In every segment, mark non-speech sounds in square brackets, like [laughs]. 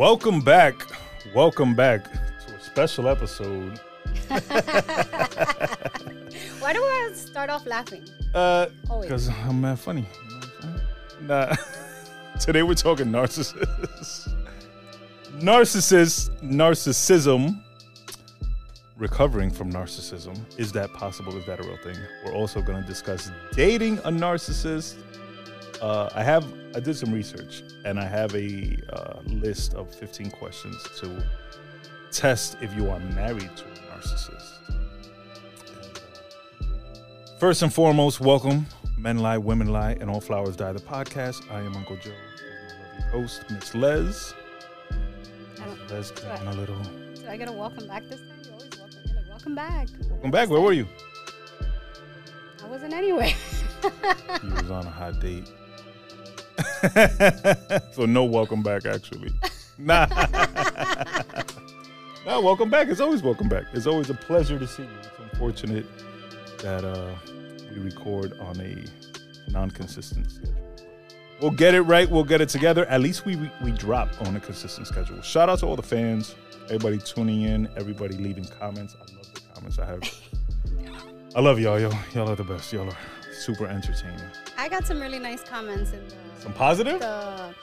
Welcome back. Welcome back to a special episode. [laughs] Why do I start off laughing? Uh, because I'm mad funny. You know what I'm saying? Nah. [laughs] Today we're talking narcissists. Narcissists, narcissism, recovering from narcissism. Is that possible? Is that a real thing? We're also going to discuss dating a narcissist. Uh, I have, I did some research and I have a uh, list of 15 questions to test if you are married to a narcissist. First and foremost, welcome. Men Lie, Women Lie, and All Flowers Die, the podcast. I am Uncle Joe, host, Miss Les. Les came a little. do I get a welcome back this time? You always welcome. Like, welcome back. Welcome back. Where were you? I wasn't anywhere. [laughs] You was on a hot date. [laughs] so no welcome back, actually. [laughs] Nah. [laughs] nah, welcome back. It's always welcome back. It's always a pleasure to see you. It's unfortunate that uh, we record on a non-consistent schedule. We'll get it right. We'll get it together. At least we, we we drop on a consistent schedule. Shout out to all the fans, everybody tuning in, everybody leaving comments. I love the comments I have. I love y'all. Y'all, y'all are the best. Y'all are super entertaining. I got some really nice comments in the, Some positive? the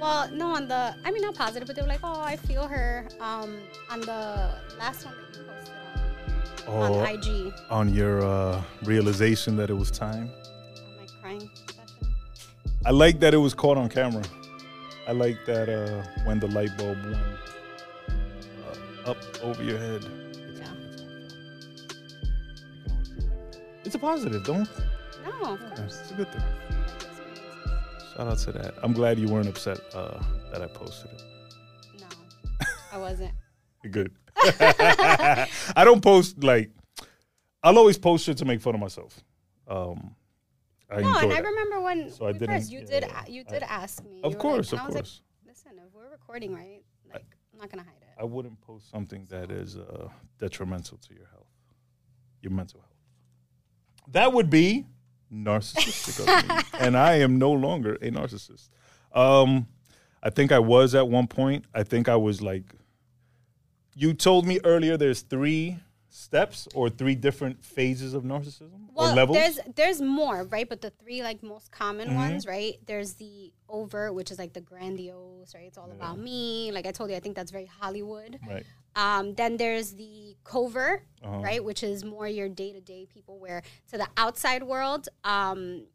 well, no, on the I mean not positive, but they were like, oh, I feel her. Um, on the last one that you posted on, Oh, on IG, on your uh, realization that it was time. on my crying session. I like that it was caught on camera. I like that uh, when the light bulb went uh, up over your head. It's, Yeah. it's, on film. You can always do that. It's a positive, don't? No, of Yeah, course. it's a good thing. Shout out to that. I'm glad you weren't upset uh, that I posted it. No, I wasn't. [laughs] Good. [laughs] I don't post like. I'll always post shit to make fun of myself. Um, I No, and I remember when So I didn't- first you yeah, did yeah. you I- did ask me. Of course, like, of I course. Like, Listen, if we're recording, right? Like, I'm not gonna hide it. I wouldn't post something that is uh, detrimental to your health, your mental health. That would be narcissistic of me, [laughs] and I am no longer a narcissist. Um, I think I was at one point. I think I was like, you told me earlier. There's three steps or three different phases of narcissism or Well, levels. there's there's more, right? But the three like most common Mhm. ones, right? There's the overt, which is like the grandiose, right? It's all about me. Like I told you, I think that's very Hollywood. right. Um, then there's the covert, Uh-huh. right? Which is more your day to day people, where to the outside world, um,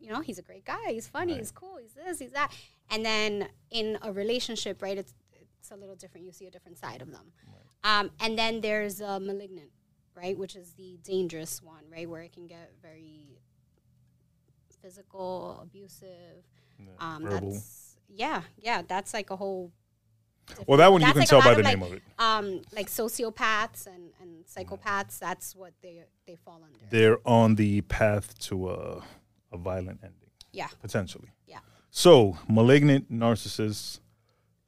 you know, he's a great guy, he's funny, Right. he's cool, he's this, he's that. And then in a relationship, right, it's it's a little different. You see a different side of them. Um, and then there's uh, malignant, right, which is the dangerous one, right, where it can get very physical, abusive. Yeah, Um, verbal. that's yeah, yeah, that's like a whole. Well, that one you can like tell by the like, name of it. um, like sociopaths and, and psychopaths, that's what they they fall under. They're on the path to a, a violent ending. Yeah. Potentially. Yeah. So, malignant narcissists,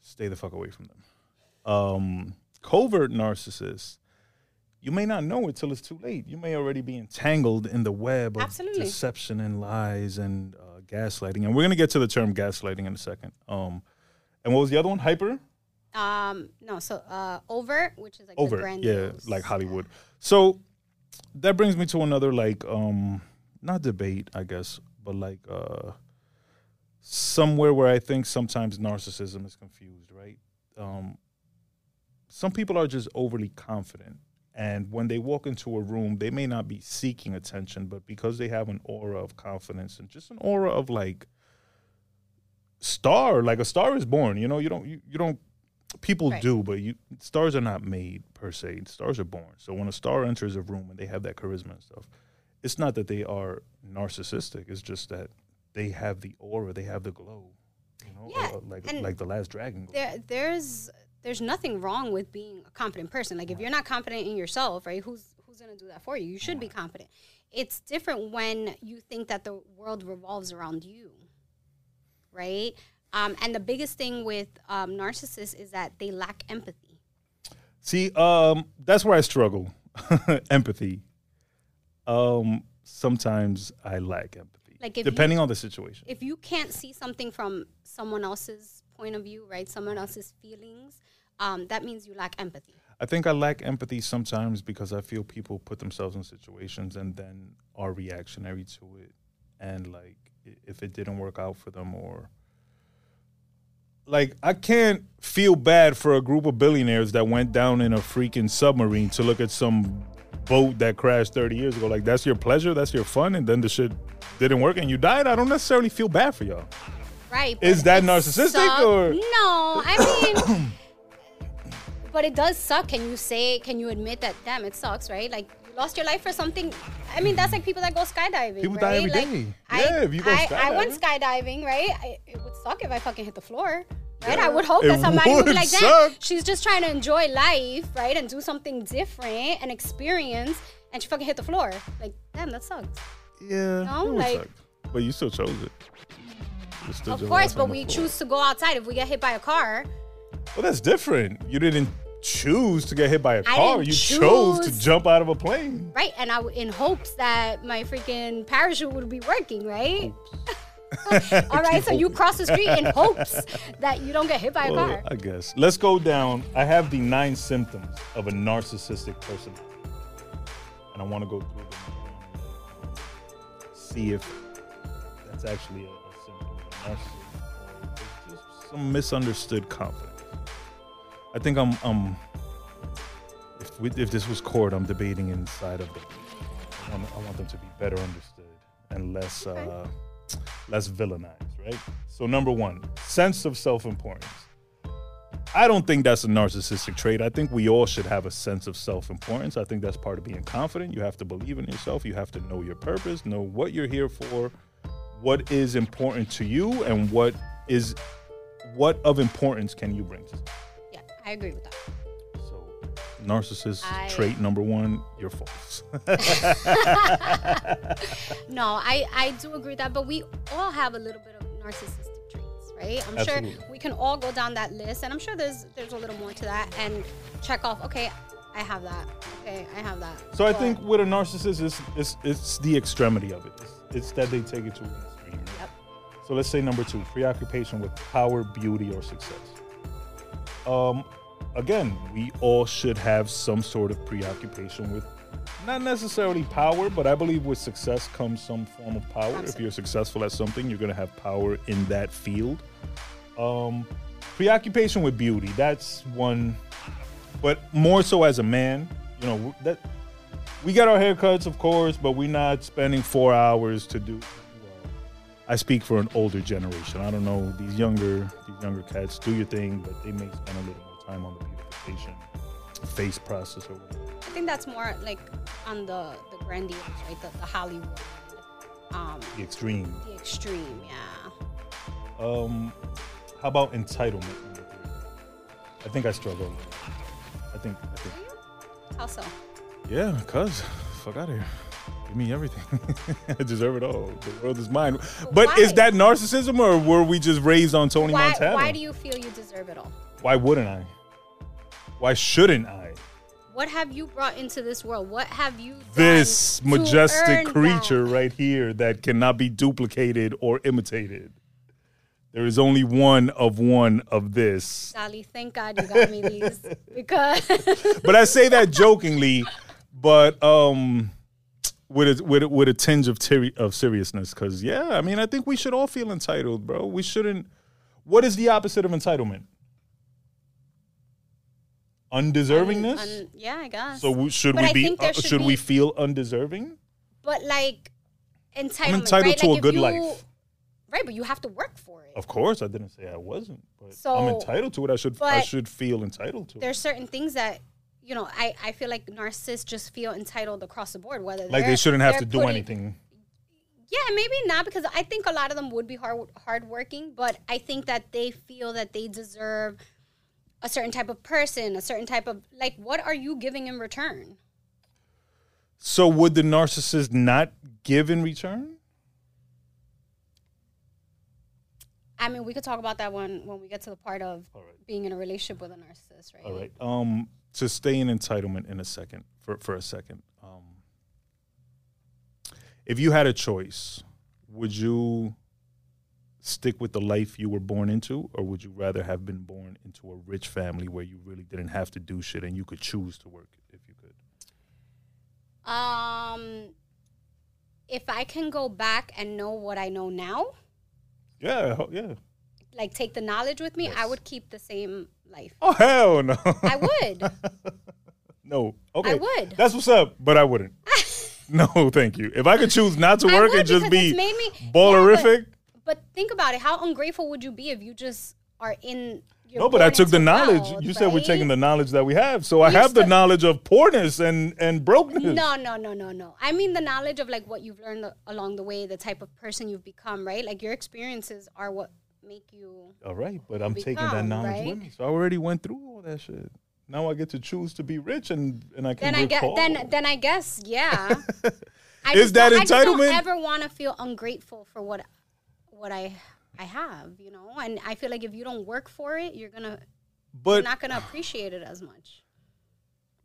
stay the fuck away from them. Um, covert narcissists, you may not know it till it's too late. You may already be entangled in the web of Absolutely. deception and lies and uh, gaslighting. And we're going to get to the term gaslighting in a second. Um, and what was the other one? Hyper? Um, no, so uh, over, which is like the over yeah like hollywood. So that brings me to another like um not debate i guess but like uh somewhere where i think sometimes narcissism is confused right? Um some people are just overly confident and when they walk into a room they may not be seeking attention but because they have an aura of confidence and just an aura of like star like a star is born you know? You don't you, you don't people Right. do but you stars are not made per se stars are born so when a star enters a room and they have that charisma and stuff it's not that they are narcissistic it's just that they have the aura they have the glow you know Yeah, uh, like and like the last dragon glow. there there's there's nothing wrong with being a confident person. Like if you're not confident in yourself, right? Who's who's gonna do that for you? You should be confident. It's different when you think that the world revolves around you, right? Um, and the biggest thing with um, narcissists is that they lack empathy. See, um, that's where I struggle. [laughs] empathy. Um, sometimes I lack empathy, Like if you- depending on the situation. If you can't see something from someone else's point of view, right? Someone else's feelings, um, that means you lack empathy. I think I lack empathy sometimes because I feel people put themselves in situations and then are reactionary to it, and like if it didn't work out for them or like I can't feel bad for a group of billionaires that went down in a freaking submarine to look at some boat that crashed 30 years ago. Like that's your pleasure, that's your fun, and then the shit didn't work and you died. I don't necessarily feel bad for y'all. Right. Is that narcissistic, suck- or- no? I [coughs] mean, but it does suck. Can you say? Can you admit that? Damn, it sucks, right? Like you lost your life for something. I mean, that's like people that go skydiving. People right? die every like, day. I, Yeah, if you go I, I went skydiving. skydiving, right? I, it would suck if I fucking hit the floor. Right, Yeah, I would hope it that somebody would be like, "Damn, she's just trying to enjoy life, right, and do something different and experience." And she fucking hit the floor. Like, damn, that sucks. Yeah. It would like- suck. But you still chose it. You stood Of course, but we floor. choose to go outside. If we get hit by a car, Well, that's different. You didn't choose to get hit by a car. You chose to jump out of a plane. Right, and I in hopes that my freaking parachute would be working, right? [laughs] All right, so you cross the street in hopes that you don't get hit by a Well, car. I guess. Let's go down. I have the nine symptoms of a narcissistic person, And I want to go through them. See if that's actually a, a symptom of a narcissist or it's just some misunderstood confidence. I think I'm, I'm if, we, if this was court, I'm debating inside of them. I want, I want them to be better understood and less uh, less villainized, right? So number one, sense of self-importance. I don't think that's a narcissistic trait. I think we all should have a sense of self-importance. I think that's part of being confident. You have to believe in yourself. You have to know your purpose, know what you're here for, what is important to you, and what is what of importance can you bring to society. Yeah, I agree with that. So, narcissist I- trait number one, you're false. [laughs] [laughs] No, I I do agree with that, but we all have a little bit of narcissistic traits, right? I'm Absolutely. sure we can all go down that list, and I'm sure there's there's a little more to that, and check off. Okay, I have that. Okay, I have that. So I think with a narcissist, it's, it's, it's the extremity of it. It's, it's that they take it to an extreme. Yep. So let's say number two, preoccupation with power, beauty, or success. Um, again, we all should have some sort of preoccupation with not necessarily power, but I believe with success comes some form of power. If you're successful at something, you're going to have power in that field. Um, preoccupation with beauty, that's one, but more so as a man, you know, that we get our haircuts, of course, but we're not spending four hours to do. I speak for an older generation. I don't know these younger these younger cats. Do your thing, but they may spend a little time on the beautification face process or whatever. I think that's more like on the the grandiose, right? The, the Hollywood, um, The extreme. the extreme, yeah. Um, how about entitlement? I think I struggle. a little. I think. I think. How so? Yeah, cuz fuck out of here. Give me everything. [laughs] I deserve it all. The world is mine. But is that narcissism or were we just raised on Tony Why Montana? why do you feel you deserve it all? Why wouldn't I? Why shouldn't I? What have you brought into this world? What have you done This majestic creature that? right here that cannot be duplicated or imitated. There is only one of one of this. Sally, thank God you got me [laughs] these because [laughs] but I say that jokingly, but um, with a with a, with a tinge of of seriousness. Because yeah, I mean, I think we should all feel entitled, bro. We shouldn't. What is the opposite of entitlement? Undeservingness. Un- yeah, I guess. so we, should But we I be? uh, should should we feel undeserving? but like entitlement, entitled right? to Like, a good you- life. right? But you have to work for it. Of course, I didn't say I wasn't, but so, I'm entitled to it. I should. I should feel entitled to it. There's certain things that you know. I I feel like narcissists just feel entitled across the board. Whether Like they shouldn't have to do putting- anything. Yeah, maybe not because I think a lot of them would be hard hardworking, but I think that they feel that they deserve a certain type of person, a certain type of like. What are you giving in return? So would the narcissist not give in return? I mean, we could talk about that when when we get to the part of right. being in a relationship with a narcissist, right? All right. Um, to stay in entitlement in a second, for for a second. Um, if you had a choice, would you stick with the life you were born into, or would you rather have been born into a rich family where you really didn't have to do shit and you could choose to work if you could? Um, if I can go back and know what I know now, Yeah, yeah. like take the knowledge with me, I would keep the same life. Oh hell no. I would. [laughs] no. Okay. I would. That's what's up, but I wouldn't. [laughs] no, thank you. If I could choose not to I work and just be me- ballerific. But think about it. How ungrateful would you be if you just are in? No, but I took the knowledge. you said we're taking the knowledge that we have. So I You have the knowledge of poorness and and brokenness. No, no, no, no, no. I mean the knowledge of like what you've learned along the way, the type of person you've become, right? Like your experiences are what make you. All right, but I'm taking that knowledge right? with me. So I already went through all that shit. Now I get to choose to be rich and and I can Then I get. Then then I guess yeah. [laughs] I Is that don't- I don't entitlement? ever want to feel ungrateful for what what I I have, you know. And I feel like if you don't work for it, you're gonna but you're not gonna appreciate it as much.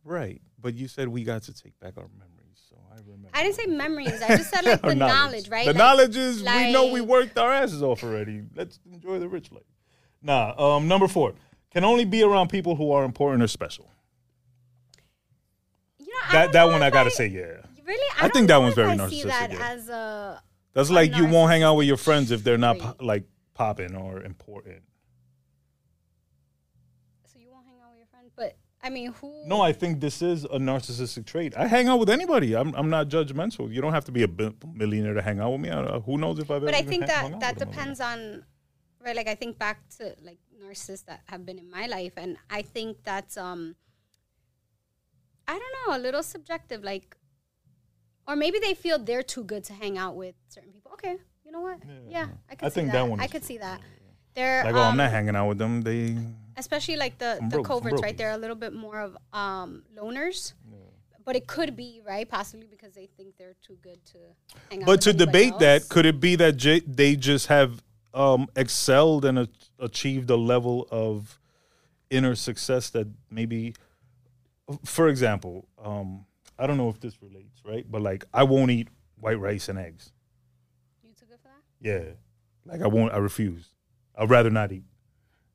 right, but you said we got to take back our memories. So I remember. I didn't say memories. I [laughs] just said like the knowledge, right? The Like- knowledge is we know we worked our asses off already. Let's enjoy the rich life. Nah, um, number four can only be around people who are important or special. You know, I That that know one I gotta say, yeah. Really, I I, think that one's very I see narcissistic, that yeah. as a That's like you won't hang out with your friends if they're not po- like popping or important. so you won't hang out with your friends. But I mean, who? No, I think this is a narcissistic trait. I hang out with anybody. I'm I'm not judgmental. You don't have to be a bi- millionaire to hang out with me. I, uh, who knows if I've ever. but I think hang- that that depends on, right? Like I think back to like narcissists that have been in my life, and I think that's um. I don't know, a little subjective, like, or maybe they feel they're too good to hang out with certain people. Okay, you know what? Yeah, I could I see think that. that one I could true. see that. They're Like, oh, I'm um, not hanging out with them. They especially like the I'm the broke, coverts, right? They're a little bit more of um, loners, but it could be right, possibly because they think they're too good to hang out. But with to anybody debate that, could it be that j- they just have um, excelled and a- achieved a level of inner success that maybe, for example, um, I don't know if this relates, right? But like, I won't eat white rice and eggs. you too good for that? Yeah, like I won't. I refuse. I'd rather not eat.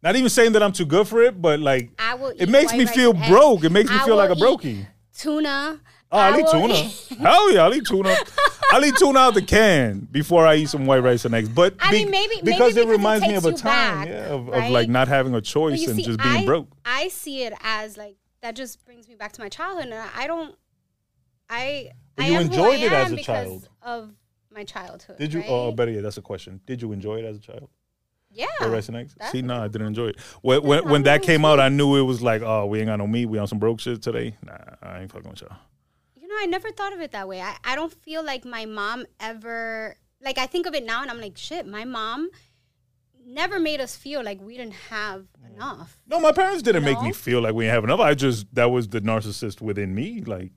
Not even saying that I'm too good for it, but like, I will. it makes me feel broke. It makes me I feel like a brokey. Tuna. Oh, I'll I eat tuna. [laughs] Hell yeah, I'll eat tuna. I'll eat tuna out of the can before I eat some white rice and eggs. But I mean, maybe- maybe because it because it reminds me of a time back, yeah, of, of like not having a choice and see, just being I, broke. I see it as like that. Just brings me back to my childhood, and I don't. I. But I you enjoyed I it as a child. Of my childhood. Did you? Oh, right? Oh, better yet, that's a question. Did you enjoy it as a child? yeah. White rice and eggs. See, no, I didn't enjoy it. When when, when that came out. I knew it was like, oh, we ain't got no meat. We on some broke shit today. Nah, I ain't fucking with y'all. You know, I never thought of it that way. I, I don't feel like my mom ever like I think of it now and I'm like, shit, my mom never made us feel like we didn't have mm. enough. No, my parents didn't make me feel like we ain't have enough. I just that was the narcissist within me. Like,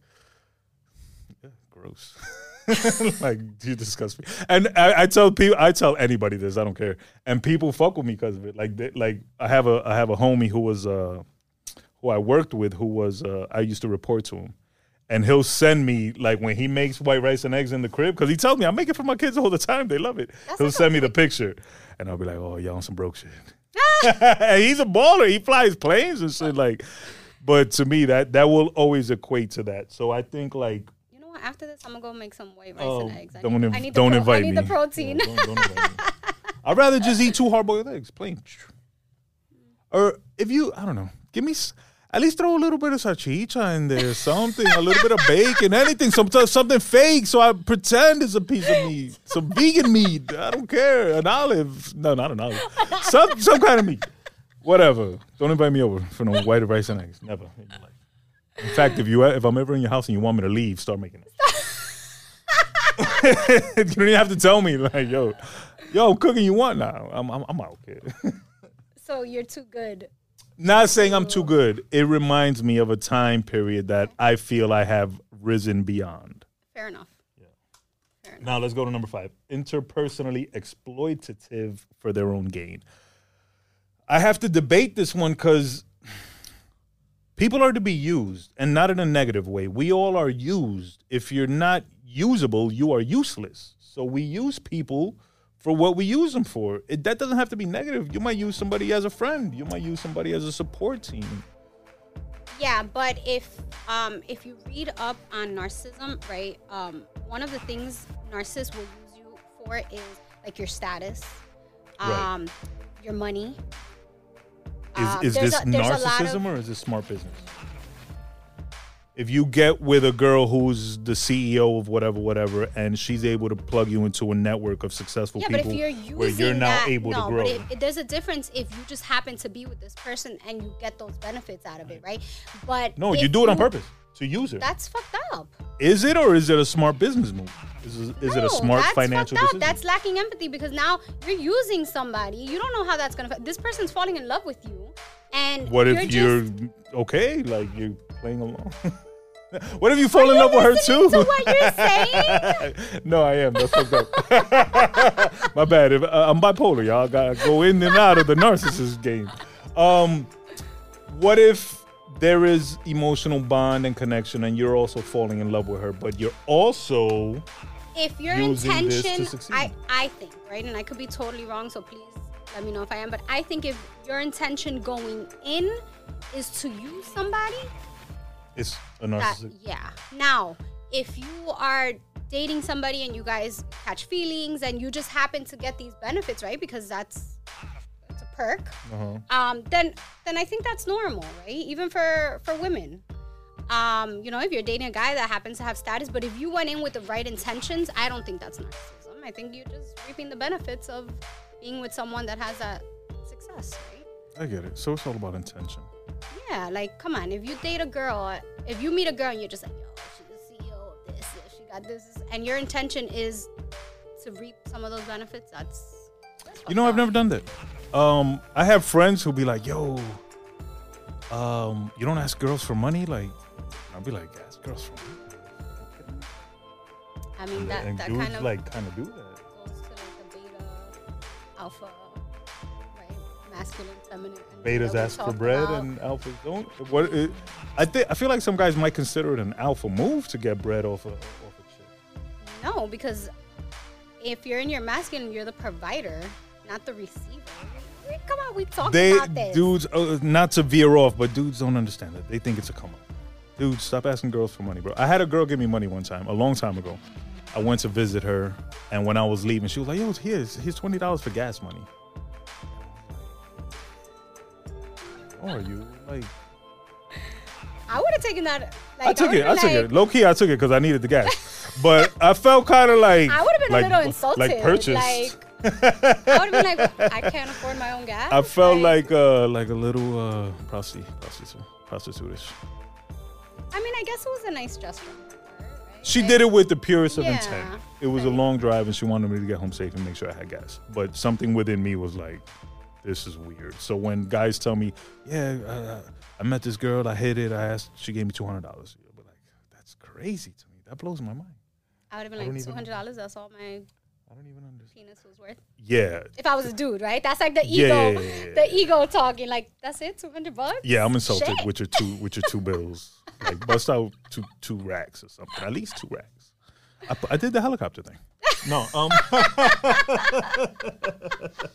gross. [laughs] like you disgust me. And I, I tell people, I tell anybody this. I don't care. And people fuck with me because of it. Like, they, like I have a I have a homie who was uh who I worked with who was uh, I used to report to him. And he'll send me like when he makes white rice and eggs in the crib because he tells me I make it for my kids all the time. They love it. he'll send me the picture, and I'll be like, "Oh, y'all on some broke shit." [laughs] [laughs] he's a baller. He flies planes and shit. Like, but to me, that that will always equate to that. So I think like, know? After this, I'm gonna go make some white rice oh, and eggs. I don't need, inv- I need don't the pro- invite I need me. the protein. Yeah, don't- don't. [laughs] I'd rather just eat two hard boiled eggs, plain. Or if you, I don't know, give me. At least throw a little bit of salchicha in there, [laughs] something, a little bit of bacon, anything, some, something fake, so I pretend it's a piece of meat, some vegan meat. I don't care, an olive, no, not an olive, some some kind of meat, whatever. Don't invite me over for no white rice and eggs, never. In your life. In fact, if you if I'm ever in your house and you want me to leave, start making it. [laughs] you don't even have to tell me, like, yo, yo, I'm cooking you want now. I'm I'm, I'm out, kid. [laughs] so you're too good. Not saying I'm too good. It reminds me of a time period that I feel I have risen beyond. Fair enough. Fair enough. Now let's go to number five. Interpersonally exploitative for their own gain. I have to debate this one because people are to be used and not in a negative way. We all are used. If you're not usable, you are useless. So we use people for what we use them for. It, that doesn't have to be negative. You might use somebody as a friend. You might use somebody as a support team. Yeah, but if um if you read up on narcissism, right? Um, one of the things narcissists will use you for is like your status, Right. um, your money. Is, Um, is this a- lot of- narcissism or is this smart business? If you get with a girl who's the CEO of whatever, whatever, and she's able to plug you into a network of successful Yeah, but people if you're using where you're now that, able no, to grow. but it, it, there's a difference if you just happen to be with this person and you get those benefits out of it, right? But no, you do it on purpose to use her. That's fucked up. Is it or is it a smart business move? Is, it- is it a smart that's financial fucked decision? up. That's lacking empathy because now you're using somebody. You don't know how that's gonna. This person's falling in love with you, and what if you're you're, okay? Like you're playing along. [laughs] what if you fall in love with her too? to what you're [laughs] saying? no, I am. That's fucked up. [laughs] My bad. If, uh, I'm bipolar, y'all. Gotta go in and out of the narcissist game. Um, what if there is emotional bond and connection, and you're also falling in love with her, but you're also if your using this to intention. I I think right, and I could be totally wrong. So please let me know if I am. But I think if your intention going in is to use somebody, it's a narcissist. yeah. Now, if you are dating somebody and you guys catch feelings and you just happen to get these benefits, right? Because that's perk. Uh-huh. Um, then then I think that's normal, right? Even for for women. Um, you know, if you're dating a guy that happens to have status, but if you went in with the right intentions, I don't think that's narcissism. I think you're just reaping the benefits of being with someone that has that success, right? I get it. So it's all about intention. Yeah, like come on, if you date a girl, if you meet a girl and you're just like, yo, she's the CEO of this, she got this, and your intention is to reap some of those benefits, that's, that's You know, I've never done that. Um, I have friends who'll be like, "Yo, um, you don't ask girls for money." Like, I'll be like, "Ask girls for money." I mean that and that dudes kind of like kind of do that. goes to like the beta, alpha, right? Masculine, feminine. Betas ask for bread about. and alphas don't. What? It, I think I feel like some guys might consider it an alpha move to get bread off a off a chick. no, because if you're in your masculine, you're the provider, not the receiver. Come on, we talked They about this. dudes, uh, not to veer off, but dudes don't understand it. They think it's a come up. Dude, stop asking girls for money, bro. I had a girl give me money one time, a long time ago. I went to visit her, and when I was leaving, she was like, "Yo, here's here's twenty dollars for gas money." How are you? Like, I would have taken that. Like, I took it. I would've took it. Low key, I took it because I needed the gas. [laughs] but I felt kind of like I would have been like, a little insulted. like purchased. Like, I [laughs] would have been like, I can't afford my own gas. I felt like uh like a little uh prosti prostitute prostitutish. I mean, I guess it was a nice gesture. on her part, right? She did it with the purest of Yeah. intent. It was a long drive, and she wanted me to get home safe and make sure I had gas. But something within me was like, "This is weird." So when guys tell me, "Yeah, uh, I met this girl, I hit it, I asked, she gave me two hundred dollars," but like, that's crazy to me. That blows my mind. I would have been I like, even- two hundred dollars. That's all my I don't even understand. penis was worth. Yeah, If I was a dude, right? That's like the ego, yeah, yeah, yeah. the ego talking. Like, that's it, two hundred bucks. yeah, I'm insulted Shit. with your two with your two [laughs] bills. Like bust out two two racks or something. At least two racks. I, I did the helicopter thing. No, um. [laughs]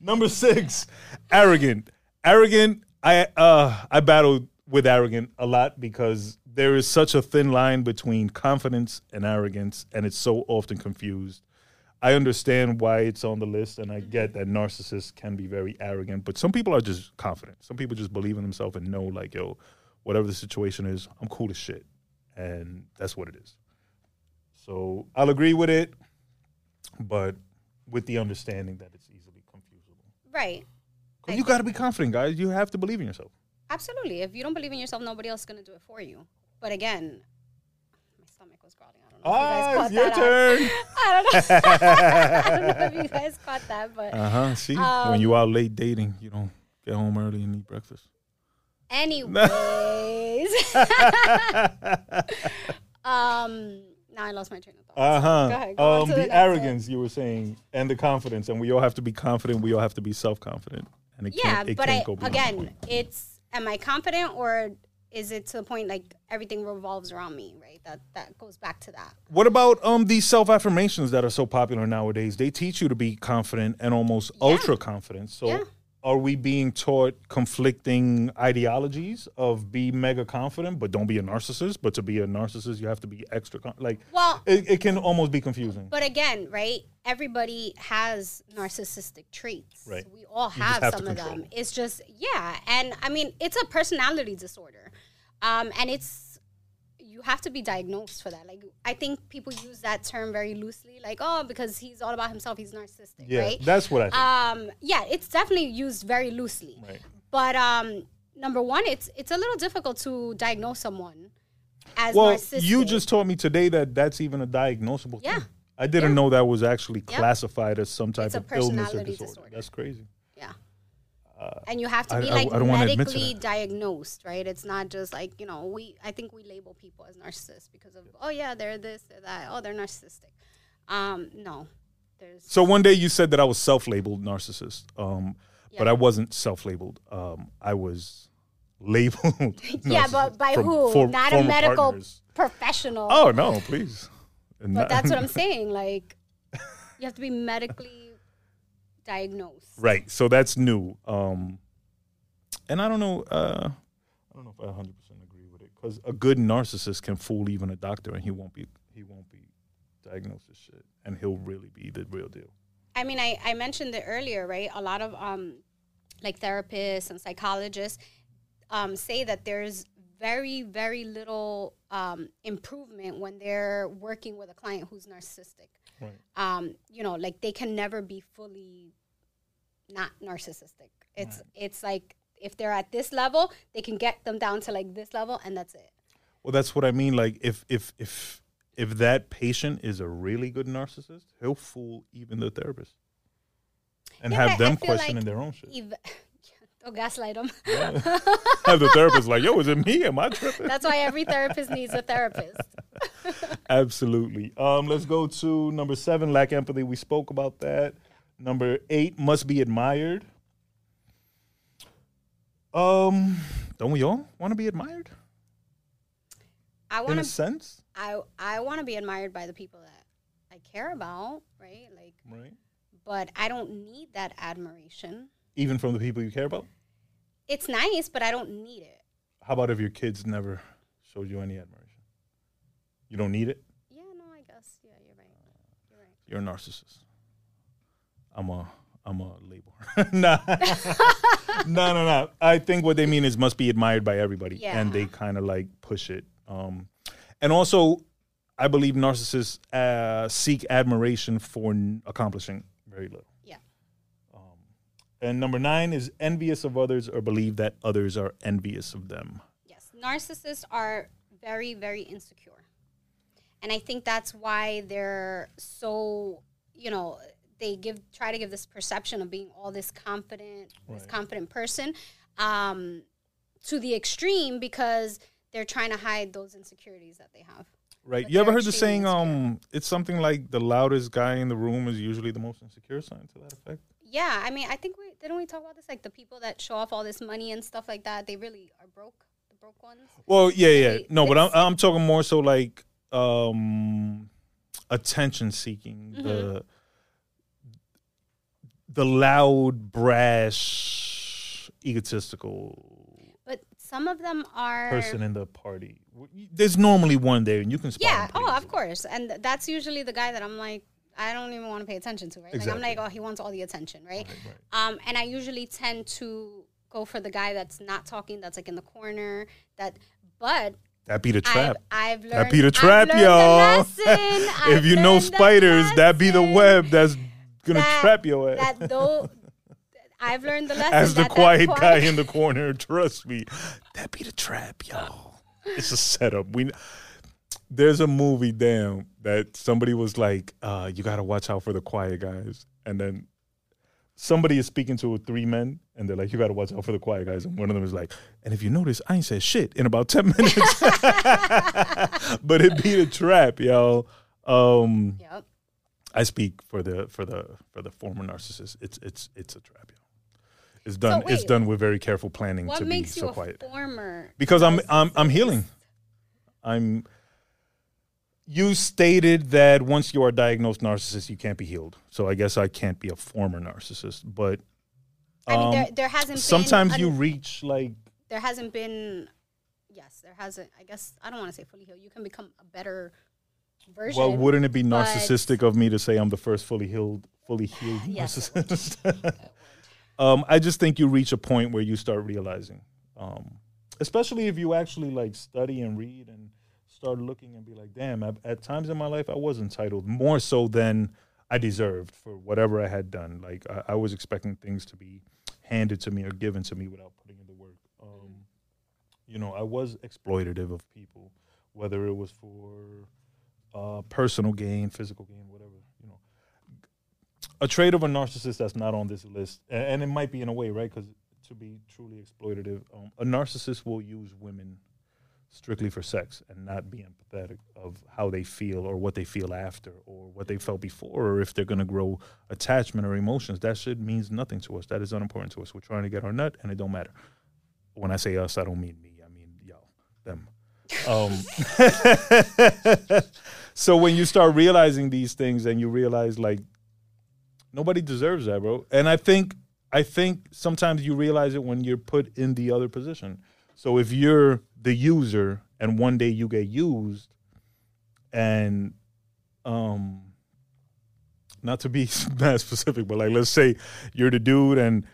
Number six, arrogant. Arrogant. I uh I battled with arrogant a lot because there is such a thin line between confidence and arrogance, and it's so often confused. I understand why it's on the list, and I get mm-hmm. that narcissists can be very arrogant, but some people are just confident. Some people just believe in themselves and know, like, yo, whatever the situation is, I'm cool as shit, and that's what it is. So I'll agree with it, but with the understanding that it's easily confusable. Right. 'Cause you got to be confident, guys. You have to believe in yourself. Absolutely. If you don't believe in yourself, nobody else is gonna do it for you. But again, my stomach was growling. [laughs] I don't know Ah, it's your caught that. turn. out. I don't know if you guys caught that, but Uh huh. See, when Um, you out late dating, you don't get home early and eat breakfast. anyways. [laughs] [laughs] um now I lost my train of thought. Uh huh. Um, the, the arrogance you were saying, and the confidence, and we all have to be confident. We all have to be self confident, and it Yeah, can't. It but can't I, again, it's am I confident or is it to the point like everything revolves around me, right? That that goes back to that. What about um these self affirmations that are so popular nowadays? They teach you to be confident and almost ultra confident. So Yeah. are we being taught conflicting ideologies of be mega confident but don't be a narcissist? But to be a narcissist, you have to be extra con- like. Well, it, it can almost be confusing. But again, right? Everybody has narcissistic traits. Right. We all have, have some of them. them. It's just yeah, and I mean it's a personality disorder, um, and it's you have to be diagnosed for that. Like I think people use that term very loosely, like oh because he's all about himself, he's narcissistic, yeah, right? that's what I think. Um, yeah, it's definitely used very loosely. right. But um, number one, it's it's a little difficult to diagnose someone as Well, narcissistic. you just taught me today that that's even a diagnosable Yeah. thing. I didn't Yeah. know that was actually Yeah. classified as some type of illness or disorder. disorder. That's crazy. Yeah. and you have to be I- like I don't wanna admit to medically diagnosed, right? It's not just like, you know, we I think we label people as narcissists because of oh yeah, they're this, they're that, oh they're narcissistic. Um, no. There's So one day you said that I was self-labeled narcissist, um, but I wasn't self-labeled. Um, I was labeled. [laughs] [laughs] Yeah, but by from who? for- not a medical partners. professional. Oh no, please. but that's what I'm [laughs] saying. Like you have to be medically diagnosed. Right. So that's new. Um, and I don't know. Uh, I don't know if I 100 percent agree with it because a good narcissist can fool even a doctor, and he won't be he won't be diagnosed as shit, and he'll really be the real deal. I mean, I, I mentioned it earlier, right? A lot of um, like therapists and psychologists um, say that there's very, very little um, improvement when they're working with a client who's narcissistic. Right. Um, you know, like they can never be fully not narcissistic. It's it's like if they're at this level, they can get them down to like this level, and that's it. Well, that's what I mean. Like if if if if that patient is a really good narcissist, he'll fool even the therapist, and Yeah, have them feel questioning like their own shit. Ev- Don't gaslight them. have the therapist like, "Yo, is it me? Am I tripping?" that's why every therapist needs a therapist. [laughs] Absolutely. Um, let's go to number seven, lack empathy. We spoke about that. Number eight, must be admired. Um, don't we all want to be admired I in want a to sense? I I want to be admired by the people that I care about, right? Like, Right. but I don't need that admiration. Even from the people you care about. It's nice, but I don't need it. How about if your kids never showed you any admiration? You don't need it. Yeah, no, I guess. Yeah, you're right. You're right. You're a narcissist. I'm a I'm a label. [laughs] nah. [laughs] no, no, no. I think what they mean is must be admired by everybody. Yeah. And they kind of like push it. Um, and also, I believe narcissists uh, seek admiration for n- accomplishing very little. And number nine is envious of others or believe that others are envious of them. Yes, narcissists are very, very insecure, and I think that's why they're so. You know, they give try to give this perception of being all this confident, this confident person, um, to the extreme because they're trying to hide those insecurities that they have. Right. But You ever heard the saying, insecure. um, it's something like the loudest guy in the room is usually the most insecure, something to that effect? Yeah, I mean, I think we didn't we talk about this like the people that show off all this money and stuff like that. They really are broke. The broke ones. Well, yeah, yeah. No, but I'm I'm talking more so like um attention seeking, Mm-hmm. the the loud, brash, egotistical But some of them are person in the party. There's normally one there, and you can spot Yeah. Oh, of course. And that's usually the guy that I'm like, I don't even want to pay attention to, right? Like I'm like, oh, he wants all the attention, right? Right, right. Um, and I usually tend to go for the guy that's not talking, that's like in the corner. That, but That be the trap. I've, I've learned. That be the trap, y'all. [laughs] lesson. if you know spiders, that be the web that's gonna that- trap your ass. That though, I've learned the lesson. As the that quiet guy in the corner, trust me, that be the trap, y'all. [laughs] It's a setup. We there's a movie, damn, that somebody was like, uh, "You got to watch out for the quiet guys," and then somebody is speaking to three men, and they're like, "You got to watch out for the quiet guys," and one of them is like, "And if you notice, I ain't said shit in about ten [laughs] minutes." [laughs] but it be a trap, yo. Um, Yep. I speak for the for the for the former narcissist. It's it's it's a trap, yo. It's done. it's wait, done with very careful planning What to makes be you so a quiet. former? Because I'm I'm I'm healing. I'm. You stated that once you are diagnosed narcissist, you can't be healed. So I guess I can't be a former narcissist, but I mean, there, um, there hasn't. sometimes you reach like there hasn't been. Yes, there hasn't. I guess I don't want to say fully healed. You can become a better version. well wouldn't it be narcissistic of me to say i'm the first fully healed fully [sighs] healed Yes, narcissist um i just think you reach a point where you start realizing um especially if you actually like study and read and start looking and be like damn at, at times in my life i was entitled more so than i deserved for whatever i had done like i, I was expecting things to be handed to me or given to me without putting in the work um you know i was exploitative of people whether it was for uh, personal gain, physical gain, whatever. You know, a trait of a narcissist that's not on this list, a- and, it might be in a way, right? Because to be truly exploitative, um, a narcissist will use women strictly for sex and not be empathetic of how they feel or what they feel after or what they felt before or if they're going to grow attachment or emotions. That shit means nothing to us. That is unimportant to us. We're trying to get our nut, and it don't matter. When I say us, I don't mean me. I mean y'all, them. Um, [laughs] so when you start realizing these things and you realize like nobody deserves that, bro. And I think I think sometimes you realize it when you're put in the other position. So if you're the user and one day you get used and um not to be [laughs] that specific, but like let's say you're the dude and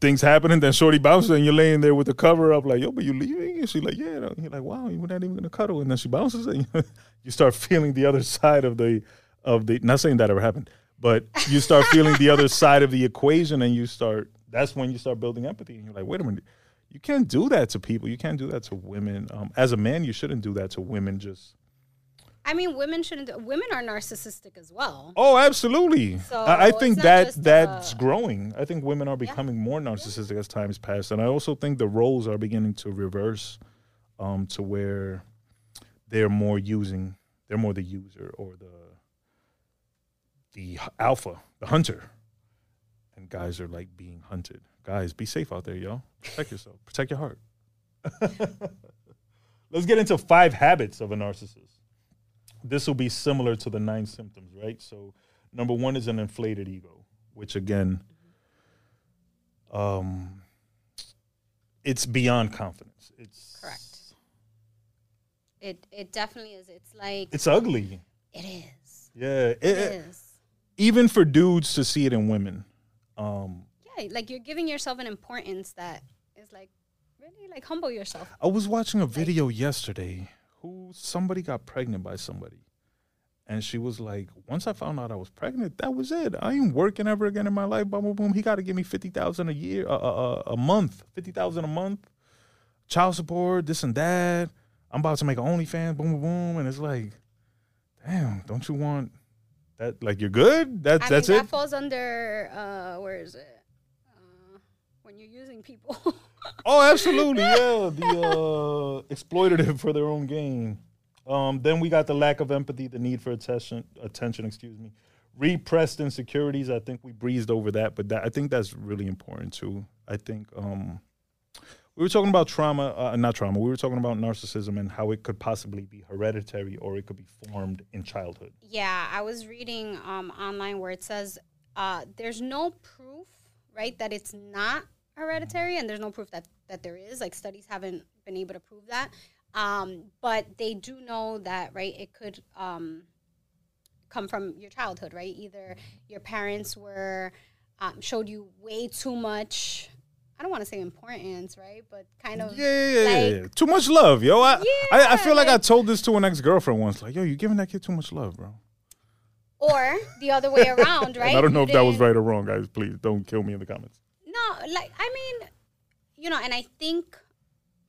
things happen and then Shorty bounces and you're laying there with the cover up like, yo, but you leaving? And she's like, yeah. And you're like, wow, you're not even gonna cuddle. And then she bounces and [laughs] you start feeling the other side of the of the not saying that ever happened, but you start feeling the other side of the equation and you start that's when you start building empathy and you're like, wait a minute, you can't do that to people. You can't do that to women. Um, as a man, you shouldn't do that to women just I mean, women shouldn't. Do, women are narcissistic as well. Oh, absolutely. So, I, I think that that's uh, growing. I think women are becoming more narcissistic as times pass, and I also think the roles are beginning to reverse, um, to where they're more using, they're more the user or the the alpha, the hunter, and guys are like being hunted. Guys, be safe out there, yo. Protect yourself. Protect your heart. [laughs] Let's get into five habits of a narcissist this will be similar to the nine symptoms, right? So, number one is an inflated ego, which again, um, it's beyond confidence. It's Correct. It it definitely is. It's like It's ugly. it is. Yeah, it, It it- is. even for dudes to see it in women. Um, Like you're giving yourself an importance that is like really like humble yourself. I was watching a video yesterday who somebody got pregnant by somebody. And she was like, once I found out I was pregnant, that was it. I ain't working ever again in my life. Boom, boom, boom. He got to give me fifty thousand a year, uh, uh, uh, a month, fifty thousand a month, child support, this and that. I'm about to make an OnlyFans, boom, boom, boom, and it's like, damn, don't you want that? Like, you're good. That's I that's mean, it. that falls under uh, where is it? When you're using people. [laughs] Oh, absolutely, yeah. The uh, exploitative for their own gain. Um, then we got the lack of empathy, the need for attention. Attention, excuse me. Repressed insecurities. I think we breezed over that, but that, I think that's really important too. I think um, we were talking about trauma, uh, not trauma. We were talking about narcissism and how it could possibly be hereditary or it could be formed in childhood. yeah, I was reading um, online where it says uh, there's no proof, right, that it's not hereditary, and there's no proof that that there is. Like studies haven't been able to prove that, um, but they do know that, right, it could um, come from your childhood, right? Either your parents were um, showed you way too much. I don't want to say importance, right? But kind of Yeah, yeah, yeah, yeah, like- yeah. Too much love, yo. I, I, I feel like I told this to an ex girlfriend once. Like, yo, you're giving that kid too much love, bro. or the other way around, [laughs] right? I don't know You if that was right or wrong, guys. Please don't kill me in the comments. No, like I mean, you know, and I think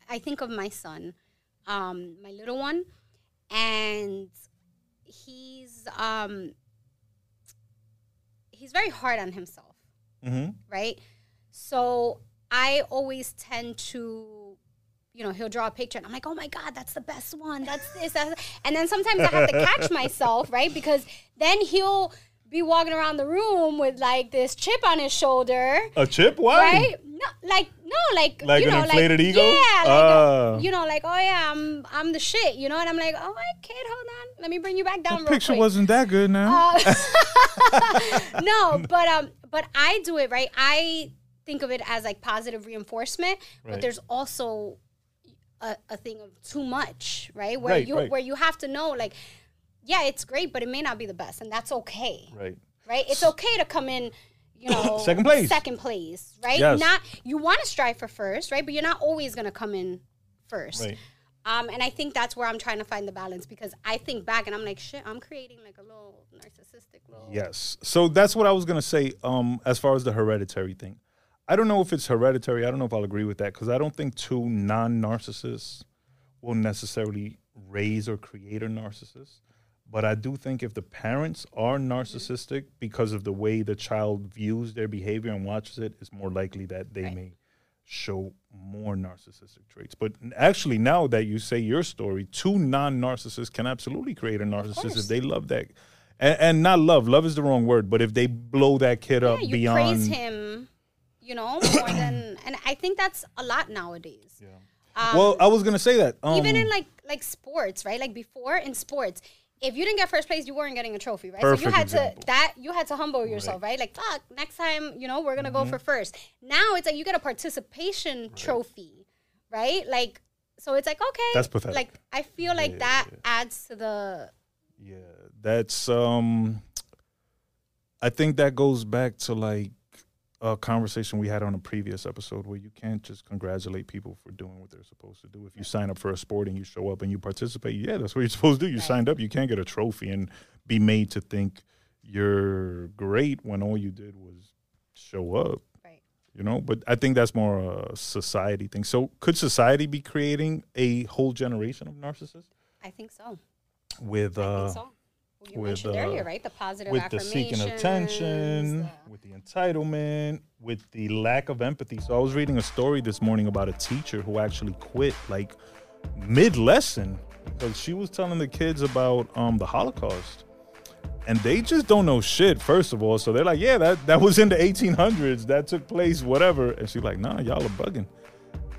I think of my son, um, my little one, and he's um he's very hard on himself, Mm-hmm. right? So I always tend to you know, he'll draw a picture and I'm like, oh my God, that's the best one. That's this. That's and then sometimes I have to catch [laughs] myself, right? Because then he'll be walking around the room with like this chip on his shoulder, A chip? Why? right? No, like no, like Like you an know, inflated like, ego? Yeah, like Ah. you know, like oh yeah, I'm I'm the shit, you know, and I'm like, oh my kid, hold on, let me bring you back down. The real picture quick. wasn't that good now. Uh, [laughs] [laughs] no, but um, but I do it right. I think of it as like positive reinforcement, Right. but there's also a, a thing of too much, right? Where Right, you right. where you have to know, like, yeah, it's great, but it may not be the best, and that's okay, right. right? It's okay to come in. You [coughs] know, Second place. Second place, right? Yes. Not you want to strive for first, right? But you're not always gonna come in first. Right. Um, and I think that's where I'm trying to find the balance because I think back and I'm like, shit, I'm creating like a little narcissistic little. Yes. So that's what I was gonna say. Um, as far as the hereditary thing, I don't know if it's hereditary. I don't know if I'll agree with that because I don't think two non-narcissists will necessarily raise or create a narcissist. But I do think if the parents are narcissistic because of the way the child views their behavior and watches it, it's more likely that they Right. may show more narcissistic traits. But actually, now that you say your story, two non-narcissists can absolutely create a narcissist if they love that, and, and not love. Love is the wrong word, but if they blow that kid Yeah, up you beyond, praise him, you know, more [coughs] than, and I think that's a lot nowadays. Um, well, I was gonna say that um, even in like like sports, right? Like before in sports, if you didn't get first place, you weren't getting a trophy, right? so you had example. to that you had to humble yourself, right? Like fuck, next time, you know, we're gonna go for first. Now it's like you get a participation trophy, right? Like so it's like okay, That's pathetic. Like I feel like that adds to the Yeah, that's um I think that goes back to like a conversation we had on a previous episode where you can't just congratulate people for doing what they're supposed to do. If you sign up for a sport and you show up and you participate, yeah, that's what you're [laughs] supposed to do. You Right. signed up, you can't get a trophy and be made to think you're great when all you did was show up. right. You know, but I think that's more a society thing. So, could society be creating a whole generation of narcissists I think so. with I uh think so. Well, you with, mentioned uh, earlier, right? The positive with the seeking attention, affirmations, with the entitlement, with the lack of empathy. So I was reading a story this morning about a teacher who actually quit like mid lesson because she was telling the kids about um, the Holocaust. And they just don't know shit, first of all. So they're like, yeah, that, that was in the 1800s. That took place, whatever. And she's like, nah, y'all are bugging.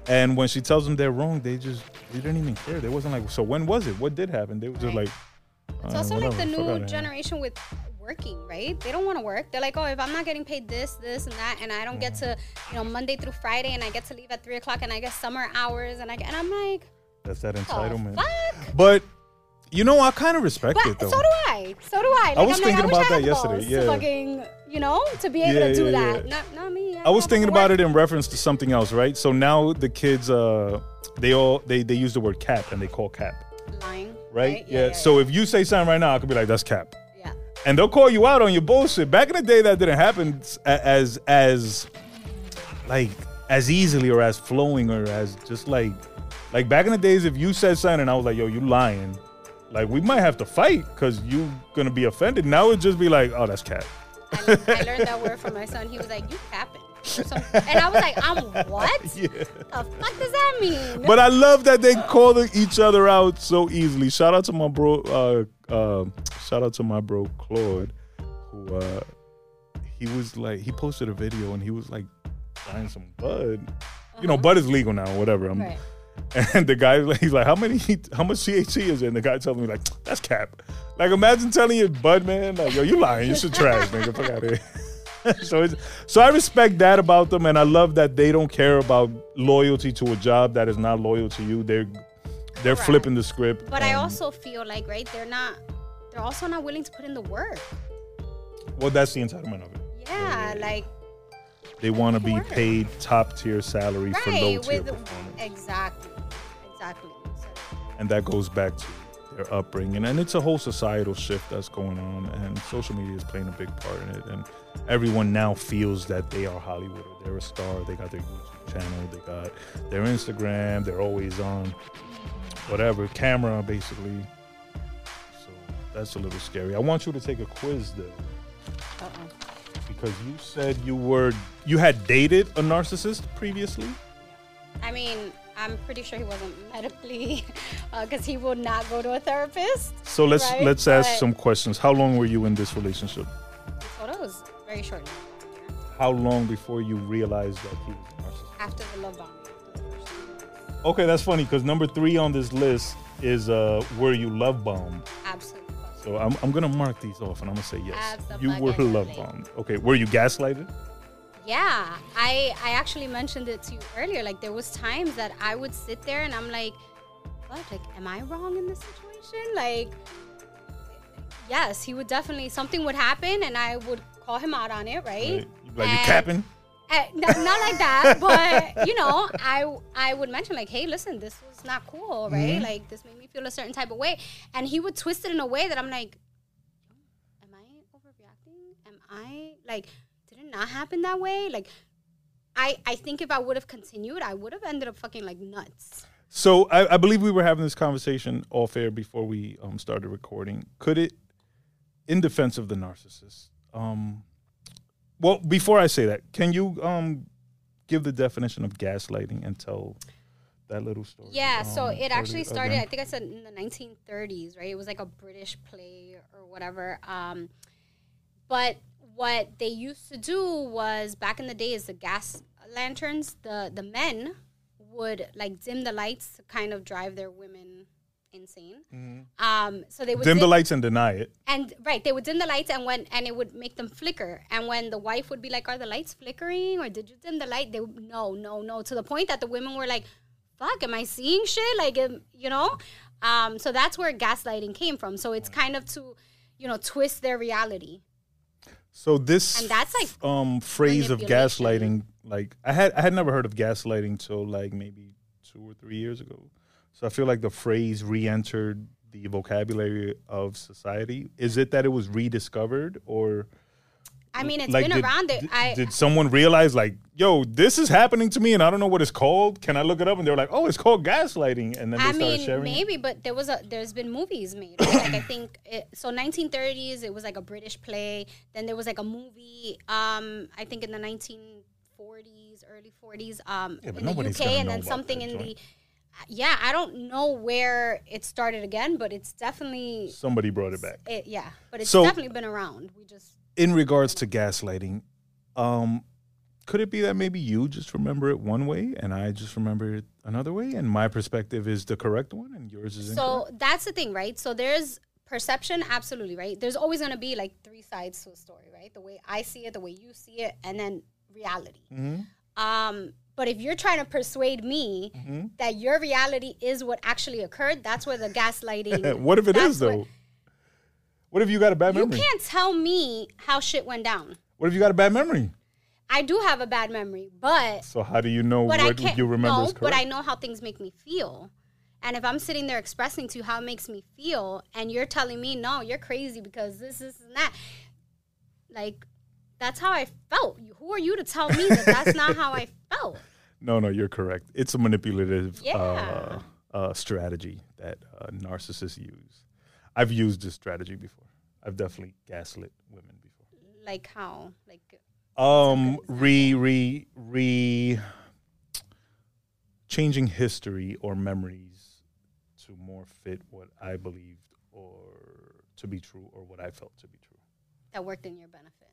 And when she tells them they're wrong, they just they didn't even care. They wasn't like, so when was it? What did happen? They were just Right. like, It's "Uh, also like the new generation with working, right? They don't want to work. They're like, oh, if I'm not getting paid this, this, and that, and I don't get to, you know, Monday through Friday, and I get to leave at three o'clock, and I get summer hours, and I get, and I'm like, That's that entitlement. fuck? But you know, I kind of respect But it though. so do I. So do I. Like, was I'm thinking like, I about I that yesterday, yeah. Fucking, you know, to be able Yeah, to do yeah, that. yeah. Not, not me. I was thinking about it in reference to something else, right? So now the kids, uh, they all they they use the word cap and they call cap, Lying. Right? Yeah. Yeah. so if you say something right now, I could be like, "That's cap," yeah. and they'll call you out on your bullshit. Back in the day, that didn't happen as as like as easily or as flowing or as just like like back in the days. If you said something, and I was like, "Yo, you lying." Like we might have to fight because you gonna be offended. Now it'd just be like, oh, that's cap." I, I [laughs] learned that word from my son. He was like, "You capping," and I was like, "I'm [laughs] what? Yeah. The fuck does that mean?" But I love that they call each other out so easily. Shout out to my bro. Uh, uh, shout out to my bro Claude, who uh, he was like he posted a video and he was like buying some bud. You know, bud is legal now, whatever. I'm, Right. And the guy, he's like, "How many? How much THC is it?" And the guy telling me like, "That's cap." Like, imagine telling your bud man, like, "Yo, you lying? You should trash, nigga. Fuck out of here." [laughs] so, it's, so I respect that about them, and I love that they don't care about loyalty to a job that is not loyal to you. They're they're Correct. flipping the script. But I Um, also feel like, right, they're not, they're also not willing to put in the work. well, that's the entitlement of it. Yeah, like, They want to be Work. paid top tier salary for low tier performance. exactly, exactly. And that goes back to their upbringing and it's a whole societal shift that's going on and social media is playing a big part in it and everyone now feels that they are hollywood. Or they're a star. They got their youtube channel. They got their instagram. They're always on whatever camera basically. So that's a little scary. I want you to take a quiz though. Uh-uh. because you said you were you had dated a narcissist previously? I mean, I'm pretty sure he wasn't medically, [laughs] uh, because he would not go to a therapist. so let's Right, let's ask but- some questions. How long were you in this relationship? Was very short. How long before you realized that he was a narcissist? After the love bombing. after the first time. Okay, that's funny because number three on this list is uh, where you love bombed. Absolutely. So I'm, I'm gonna mark these off and I'm gonna say yes. You were love bombed. Okay, were you gaslighted? Yeah, I I actually mentioned it to you earlier. Like there was times that I would sit there and I'm like, what? Like, am I wrong in this situation? Like, yes, he would definitely something would happen and I would call him out on it, right? Right? You like you And- capping? Uh, not, not like that, [laughs] but you know, I I would mention like, hey, listen, this was not cool, right? Mhm. Like this made me feel a certain type of way, and he would twist it in a way that I'm like, am I overreacting? Am I like, did it not happen that way? Like, I I think if I would have continued, I would have ended up fucking like nuts. So I, I believe we were having this conversation off air before we um, started recording. Could it, in defense of the narcissist, um, well, before I say that, can you um, give the definition of gaslighting and tell that little story? Yeah, so um, it actually started. again? I think I said in the 1930s, right? It was like a British play or whatever. Um, but what they used to do was back in the days, the gas lanterns. The the men would like dim the lights to kind of drive their women insane. Um, so they would Mm-hmm. dim the lights and deny it. and right, they would dim the lights, and when and it would make them flicker. And when the wife would be like, "Are the lights flickering? Or did you dim the light?" They would no, no, no. To the point that the women were like, "Fuck, am I seeing shit?" Like, you know. Um, so that's where gaslighting came from. So it's kind of to, you know, twist their reality. So this And that's, like, um phrase of gaslighting, like I had I had never heard of gaslighting till like maybe two or three years ago. So I feel like the phrase re-entered the vocabulary of society. Is it that it was rediscovered, or I mean, it's like, been did, around. It. Did, I did someone realize like, yo, this is happening to me, and I don't know what it's called? Can I look it up? And they were like, oh, it's called gaslighting, and then they I started mean, it. maybe, but there was a there's been movies made. Right? like I [coughs] think it, so. 1930s, it was like a British play. Then there was like a movie. Um, I think in the 1940s, early 40s. Um, Yeah, in the UK, and then something in joint. the. Yeah, I don't know where it started again, but it's definitely Somebody brought it back. it. Yeah, but it's So- definitely been around. We just in regards to gaslighting, um, could it be that maybe you just remember it one way and I just remember it another way, and my perspective is the correct one and yours is incorrect? So that's the thing, right? So there's perception, absolutely, right? There's always going to be like three sides to a story, right? The way I see it, the way you see it, and then reality. Mhm. Um, but if you're trying to persuade me Mm-hmm. that your reality is what actually occurred, that's where the gaslighting. [laughs] what if it is that's what- though? What if you got a bad memory? you can't tell me how shit went down. What if you got a bad memory? I do have a bad memory, but So how do you know but I what can't. you remember no, is but? I know how things make me feel. And if I'm sitting there expressing to you how it makes me feel, and you're telling me, no, you're crazy because this, this, and that, like, that's how I felt. Who are you to tell me that that's not how I [laughs] felt? no, no, you're correct. It's a manipulative Yeah. uh, uh, strategy that uh, narcissists use. I've used this strategy before. I've definitely gaslit women before. Like how? Like, Um, re re re changing history or memories to more fit what I believed or to be true or what I felt to be true. that worked in your benefit.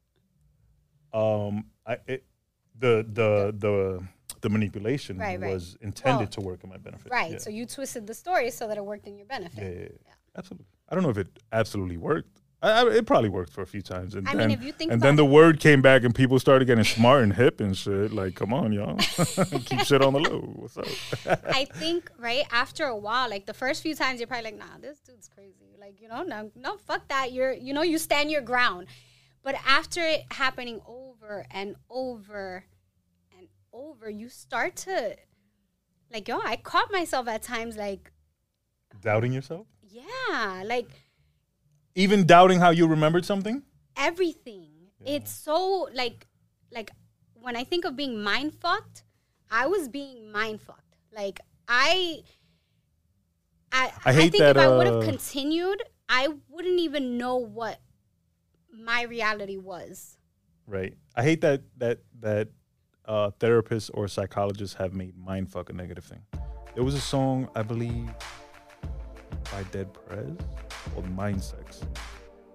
Um, I it, the the the the manipulation Right, right. was intended Well, to work in my benefit. Right. Yeah. So you twisted the story so that it worked in your benefit. yeah, yeah, yeah. absolutely. I don't know if it absolutely worked. I, I, it probably worked for a few times, and I mean, then if you think and then the word came back, and people started getting smart and hip and shit. Like, come on, y'all, [laughs] [laughs] keep shit on the low. What's up? [laughs] I think right after a while, like the first few times, you're probably like, "Nah, this dude's crazy." Like, you know, no, no, fuck that. You're, you know, you stand your ground. But after it happening over and over and over, you start to, like, yo, I caught myself at times, like, Doubting yourself, yeah, like even doubting how you remembered something. everything. It's so like, like when I think of being mind fucked, I was being mind fucked. Like I, I, I hate think that, if I would have uh, continued, I wouldn't even know what my reality was. Right. I hate that that that uh, therapists or psychologists have made mindfuck a negative thing. There was a song I believe by Dead Prez called Mind Sex,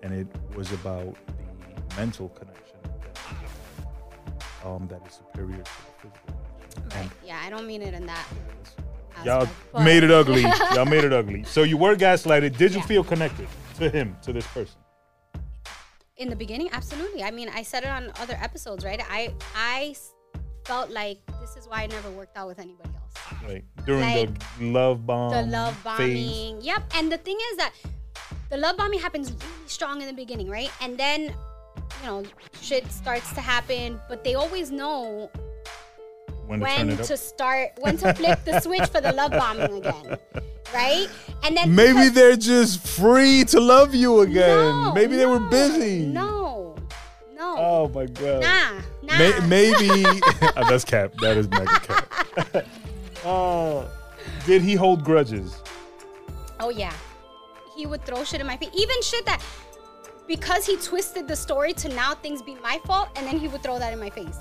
and it was about the mental connection that, um, that is superior to the physical connection. Right. Yeah, I don't mean it in that. Y'all made it ugly. [laughs] Y'all made it ugly. So you were gaslighted. Did you Yeah. feel connected to him, to this person? In the beginning absolutely. I mean i said it on other episodes right? I i felt like this is why i never worked out with anybody else. Like during Like, the love bomb, the love phase? bombing. yep. And the thing is that the love bombing happens really strong in the beginning right? And then you know shit starts to happen but they always know when to when to start when to flip the switch for the love bombing again [laughs] right and then Maybe because- they're just free to love you again. No, Maybe they were busy. no no Oh my god. nah nah May- [laughs] maybe [laughs] Uh, that's cap. That is mega cap. [laughs] uh, did he hold grudges? Oh yeah, he would throw shit in my face. Even shit that because he twisted the story to now things be my fault, and then he would throw that in my face.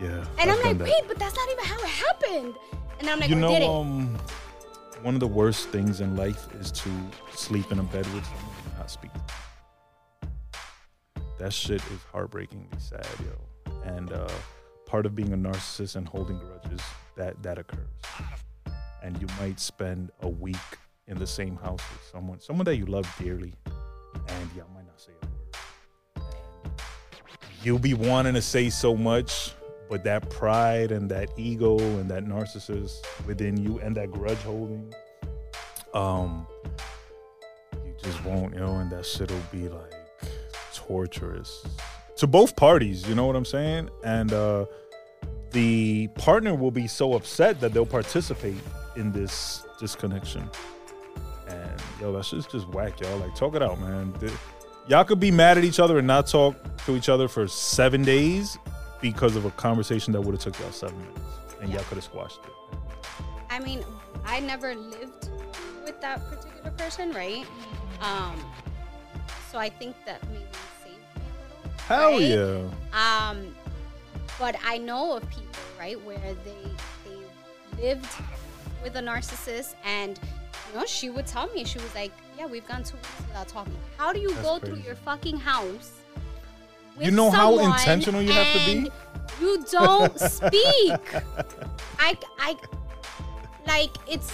Yeah. And I've I'm like, wait, but that's not even how it happened. And I'm like, you know, did it. um, one of the worst things in life is to sleep in a bed with someone and not speak. That shit is heartbreakingly sad, yo. And uh, part of being a narcissist and holding grudges, that that occurs. And you might spend a week in the same house with someone, someone that you love dearly, and y'all might not say a word. You'll be wanting to say so much, but that pride and that ego and that narcissist within you and that grudge holding, um, you just won't, you know, and that shit'll be like torturous to both parties. You know what I'm saying? And uh, the partner will be so upset that they'll participate in this disconnection. And yo, that shit's just whack, y'all. Like, talk it out, man. Y'all could be mad at each other and not talk to each other for seven days because of a conversation that would have took y'all seven minutes, and y'all could have squashed it. I mean, I never lived with that particular person, right? Um, so I think that maybe saved me a little. Hell right? yeah! Um, but I know of people, right, where they they lived with a narcissist, and you know, she would tell me, she was like, "Yeah, we've gone two weeks without talking." How do you That's go through your fucking house? You know how intentional you have to be? You don't [laughs] speak. I I like it's.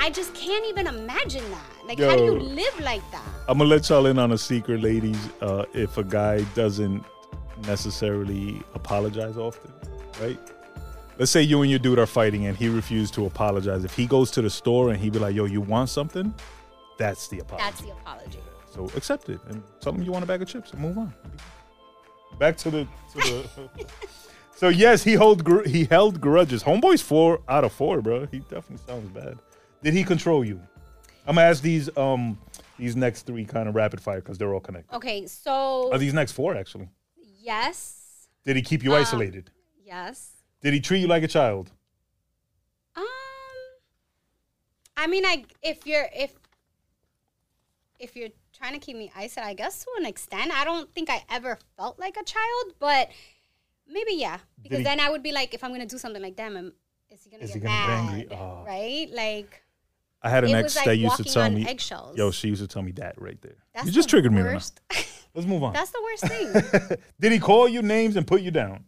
I just can't even imagine that. Like, how do you live like that? I'm gonna let y'all in on a secret, ladies. Uh, if a guy doesn't necessarily apologize often, right? Let's say you and your dude are fighting and he refused to apologize. If he goes to the store and he be like, "Yo, you want something?" That's the apology. That's the apology. So accept it and tell him you want a bag of chips and move on. [laughs] Back to the. To the [laughs] so yes, he hold gr- he held grudges. Homeboy's four out of four, bro. He definitely sounds bad. Did he control you? I'm gonna ask these um these next three kind of rapid fire because they're all connected. Okay, so Are these next four actually? yes, Did he keep you Um, isolated? yes. Did he treat you like a child? Um, I mean, I if you're if if you're trying to keep me isolated, I guess to an extent. I don't think I ever felt like a child, but maybe yeah, because he- then I would be like, if I'm gonna do something like that, is he gonna Is get he gonna mad? angry? Oh. Right? Like I had an ex like that used to tell me, eggshells. "Yo, she used to tell me that right there." That's you just the triggered me right now. [laughs] Let's move on. That's the worst thing. [laughs] Did he call you names and put you down?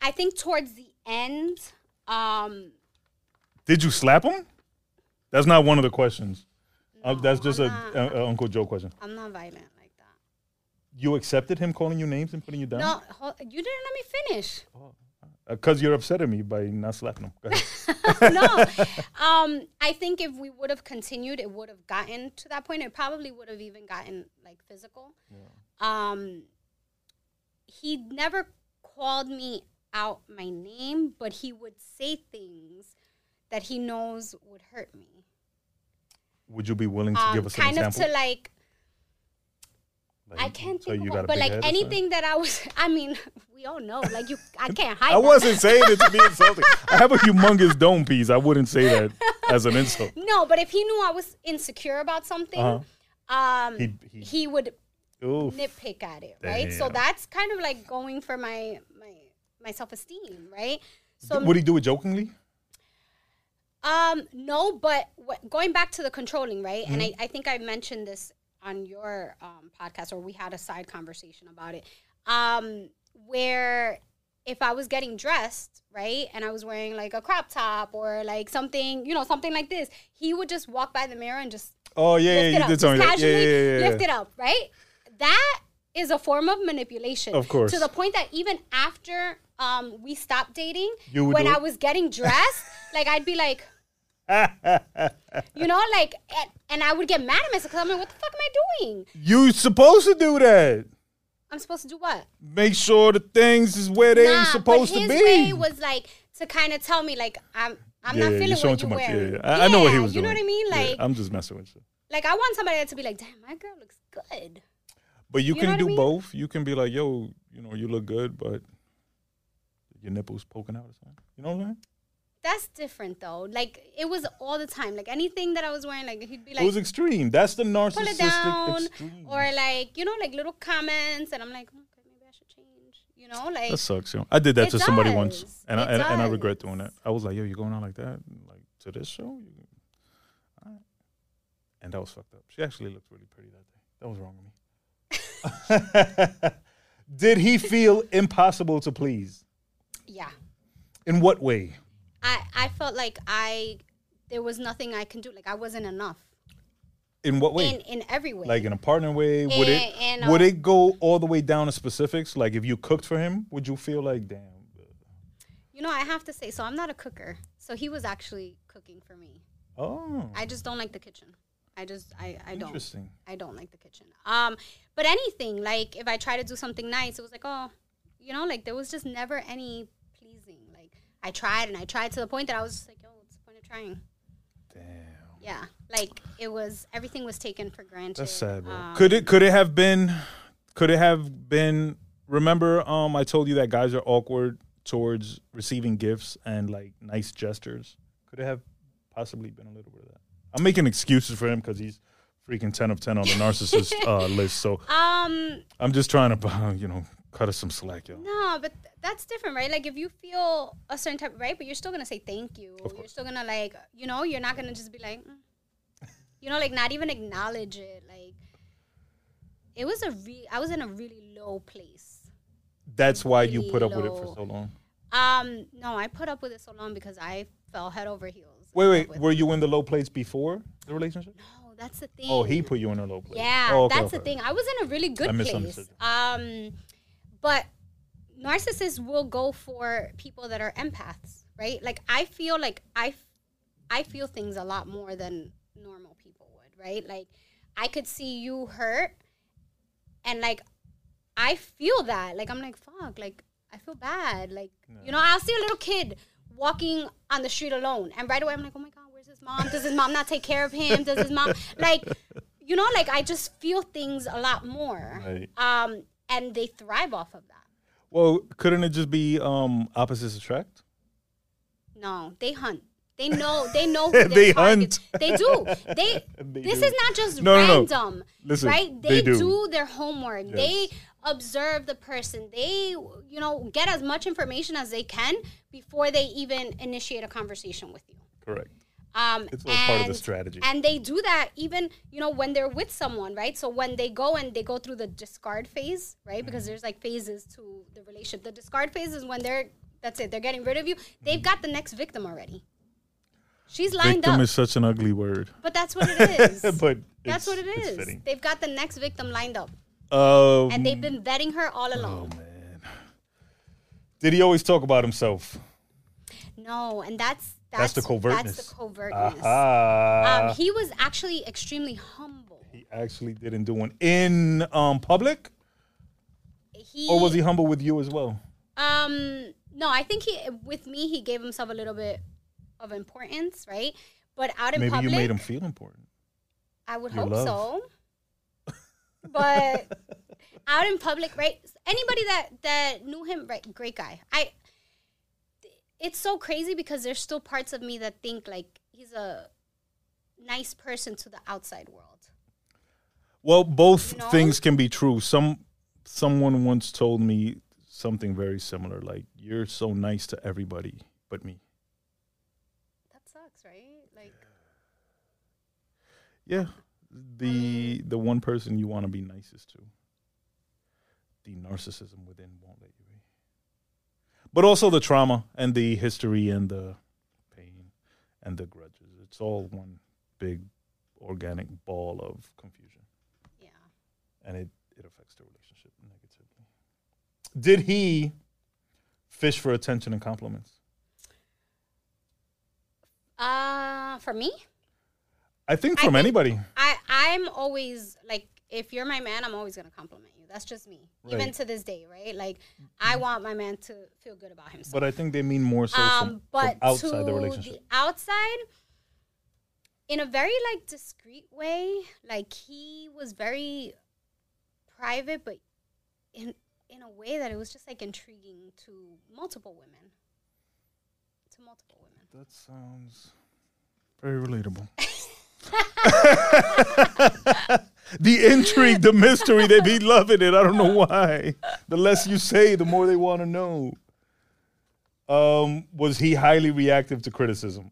I think towards the end, um, Did you slap him? That's not one of the questions. Uh, that's just I'm a, not- a- a Uncle Joe question. I'm not violent like that. You accepted him calling you names and putting you down? No, hold, you didn't let me finish. Because you're upset at me by not slapping him. [laughs] No. [laughs] Um, I think if we would have continued, it would have gotten to that point. It probably would have even gotten like physical. Yeah. Um, he never called me out my name, but he would say things that he knows would hurt me. Would you be willing to Um, give us an kind of to like Like, I can't so think you of got one, but like head or something? anything that I was. [laughs] I mean, [laughs] we all know. Like you, I [laughs] can't hide. I wasn't saying it to be insulting. I have a humongous dome piece. I wouldn't say that as an insult. No, but if he knew I was insecure about something, Uh-huh. um, He'd- he, he'd- Oof. nitpick at it, right? So that's kind of like going for my my my self esteem, right? So Would he do it jokingly? Um no, but what, going back to the controlling, right? And Mm-hmm. I, I think I mentioned this on your um, podcast, or we had a side conversation about it, um, where if I was getting dressed, right, and I was wearing like a crop top or like something, you know, something like this, he would just walk by the mirror and just Oh yeah, yeah, you up, did tell me that. Yeah, casually yeah, yeah, lift it up, right? That is a form of manipulation. Of course. To the point that even after um, we stopped dating, when I was getting dressed, [laughs] like I'd be like, [laughs] you know, like, and, and I would get mad at myself because I'm like, what the fuck am I doing? You supposed to do that. I'm supposed to do what? Make sure the things is where they nah, supposed but to his be. way was like to kind of tell me, like, I'm. I'm yeah, not feeling what too you're much. Yeah, yeah. I, I know what he was you doing. You know what I mean? Like, I'm just messing with you. like I want somebody to be like, damn, my girl looks good. But you, You can what I do mean? both. You can be like, yo, you know, you look good, but your nipples poking out or something. You know what I'm saying? That's different though. Like it was all the time. Like anything that I was wearing, like he'd be like, it was extreme. That's the narcissistic pull it down, extreme. or like you know, like little comments, and I'm like, okay, maybe I should change. You know, like that sucks, yo. I did that It to somebody once, does. and I and, and I regret doing that. I was like, yo, you're going out like that, like to this show? You... All right. And that was fucked up. She actually looked really pretty that day. That was wrong with me. [laughs] [laughs] did he feel impossible to please? yeah. In what way? I I felt like I there was nothing I can do. Like I wasn't enough In what way? in in every way. like in a partner way would it In- in would a- it go all the way down to specifics like if you cooked for him would you feel like damn you know, I have to say, so I'm not a cooker. So he was actually cooking for me. oh I just don't like the kitchen. I just I I don't. interesting I don't like the kitchen. Um, but anything like if I try to do something nice, it was like oh, you know, like there was just never any I tried and I tried to the point that I was just like, yo, what's the point of trying? damn Yeah, like it was everything was taken for granted. that's sad bro Um, could it could it have been could it have been remember um i told you that guys are awkward towards receiving gifts and like nice gestures could it have possibly been a little bit of that i'm making excuses for him because he's freaking 10 of 10 on the [laughs] narcissist uh, list so Um, i'm just trying to [laughs] you know cut us some slack yo no, but th- that's different, right? Like if you feel a certain type, right? But you're still gonna say thank you. You're still gonna like, you know, you're not gonna just be like, mm. you know, like not even acknowledge it. Like it was a re. I was in a really low place. that's why you put up with it for so long Um, no, I put up with it so long because I fell head over heels. Wait, wait. Were it. you in the low place before the relationship? No, that's the thing. Oh, he put you in a low place. Yeah, Oh, okay, that's the thing. I was in a really good I place. Um, but narcissists will go for people that are empaths, right? Like I feel like I, f- I feel things a lot more than normal people would, right? Like I could see you hurt, and like I feel that. Like I'm like fuck, like I feel bad. Like you know, I'll see a little kid walking on the street alone, and right away I'm like, oh my god, where's his mom? Does his mom not take care of him? Does his mom [laughs] like? You know, like I just feel things a lot more, Right. um, and they thrive off of that. Well, couldn't it just be um opposites attract? No, they hunt. They know. They know. [laughs] Who They hunt. They do. They. [laughs] They this do. is not just No, no, no. random, Listen, right? they They, do. do. their homework. They observe the person. They, you know, get as much information as they can before they even initiate a conversation with you. Correct. Um, It's all part of the strategy. And they do that even, you know, when they're with someone, right? So when they go and they go through the discard phase, right? Because Mm-hmm. there's like phases to the relationship. The discard phase is when they're, that's it, they're getting rid of you. They've got the next victim already. She's lined Victim up. Victim is such an ugly word. but that's what it [laughs] is. but that's what it's They've got the next victim lined up. Um, And they've been vetting her all along. oh man, did he always talk about himself? No, and that's, That's that's, the covertness. That's the covertness. Aha. Um, he was actually extremely humble. he actually didn't do one in um public, He, or was he humble with you as well? Um, no, I think he with me he gave himself a little bit of importance, right? But out in Maybe public, you made him feel important. I would your hope love. so. [laughs] but out in public, right? Anybody that that knew him, right? Great guy. I. It's so crazy because there's still parts of me that think like he's a nice person to the outside world. Well, both You know? things can be true. Some someone once told me something very similar. Like you're so nice to everybody but me. That sucks, right? Like Yeah, the the one person you want to be nicest to? The narcissism within won't let you. But also the trauma and the history and the pain and the grudges. It's all one big organic ball of confusion. Yeah. And it, it affects the relationship negatively. Did he fish for attention and compliments? Uh, for me, I think I from think- anybody. I I'm always like if you're my man, I'm always gonna compliment you. That's just me. Even to this day, right? Like I want my man to feel good about himself. But I think they mean more so um, from, but from outside the relationship. the outside, in a very like discreet way, like he was very private, but in in a way that it was just like intriguing to multiple women. To multiple women. That sounds very relatable. [laughs] [laughs] the intrigue, the mystery, they be loving it. I don't know why. The less you say, the more they want to know. Um, was he highly reactive to criticism?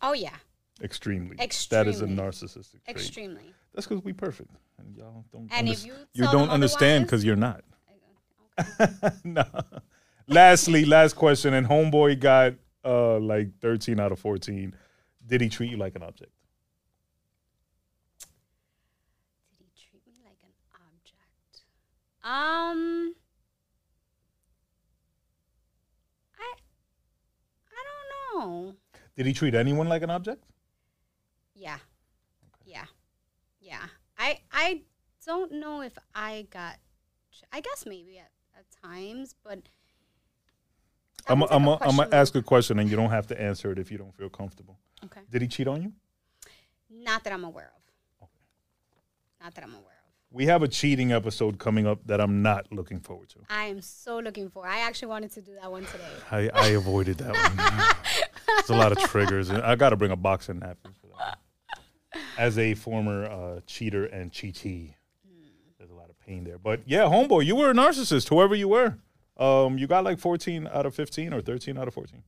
Oh yeah, Extremely. That is a narcissistic trait. extremely. That's because we perfect, and y'all don't. And underst- if you you don't understand because you're not. no. [laughs] Lastly, last question, and homeboy got uh like 13 out of 14. Did he treat you like an object? Did he treat me like an object? Um, I, I don't know. Did he treat anyone like an object? Yeah, yeah, yeah. I I don't know if I got. I guess maybe at, at times, but. I'm like I'm gonna ask a question, and you don't have to answer it if you don't feel comfortable. Okay. Did he cheat on you? Not that I'm aware of. Not that I'm aware. We have a cheating episode coming up that I'm not looking forward to. I am so looking for. I actually wanted to do that one today. I, I avoided that one. It's a lot of triggers. and I got to bring a box boxing napkin for that. As a former uh, cheater and cheatee, there's a lot of pain there. But yeah, homeboy, you were a narcissist, whoever you were. Um, you got like 14 out of 15 or 13 out of 14.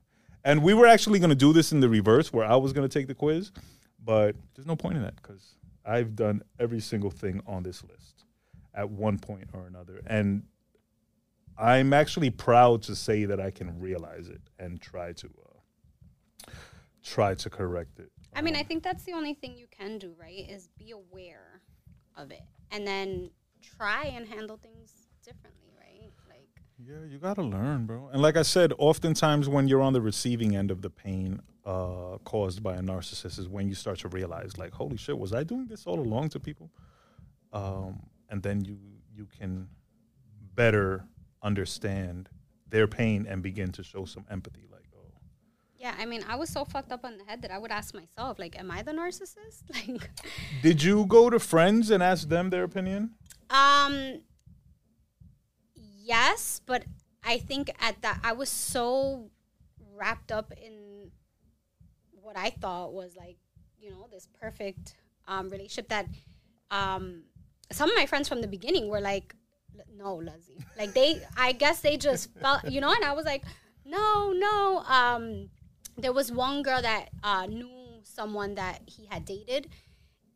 And we were actually going to do this in the reverse where I was going to take the quiz, but there's no point in that because I've done every single thing on this list at one point or another. And I'm actually proud to say that I can realize it and try to uh, try to correct it. I mean, I think that's the only thing you can do, right? Is be aware of it and then try and handle things differently, right? Like, Yeah, you gotta learn, bro. And like I said, oftentimes when you're on the receiving end of the pain uh, caused by a narcissist is when you start to realize, like, holy shit, was I doing this all along to people? Um, and then you you can better understand their pain and begin to show some empathy. Like, oh, yeah, I mean, I was so fucked up on the head that I would ask myself, like, am I the narcissist? [laughs] Like, did you go to friends and ask them their opinion? um, yes, but I think at that I was so wrapped up in what I thought was like, you know, this perfect um, relationship that um, some of my friends from the beginning were like, no, Lizzie. Like they, I guess they just felt, you know, and I was like, no, no. Um, there was one girl that uh, knew someone that he had dated,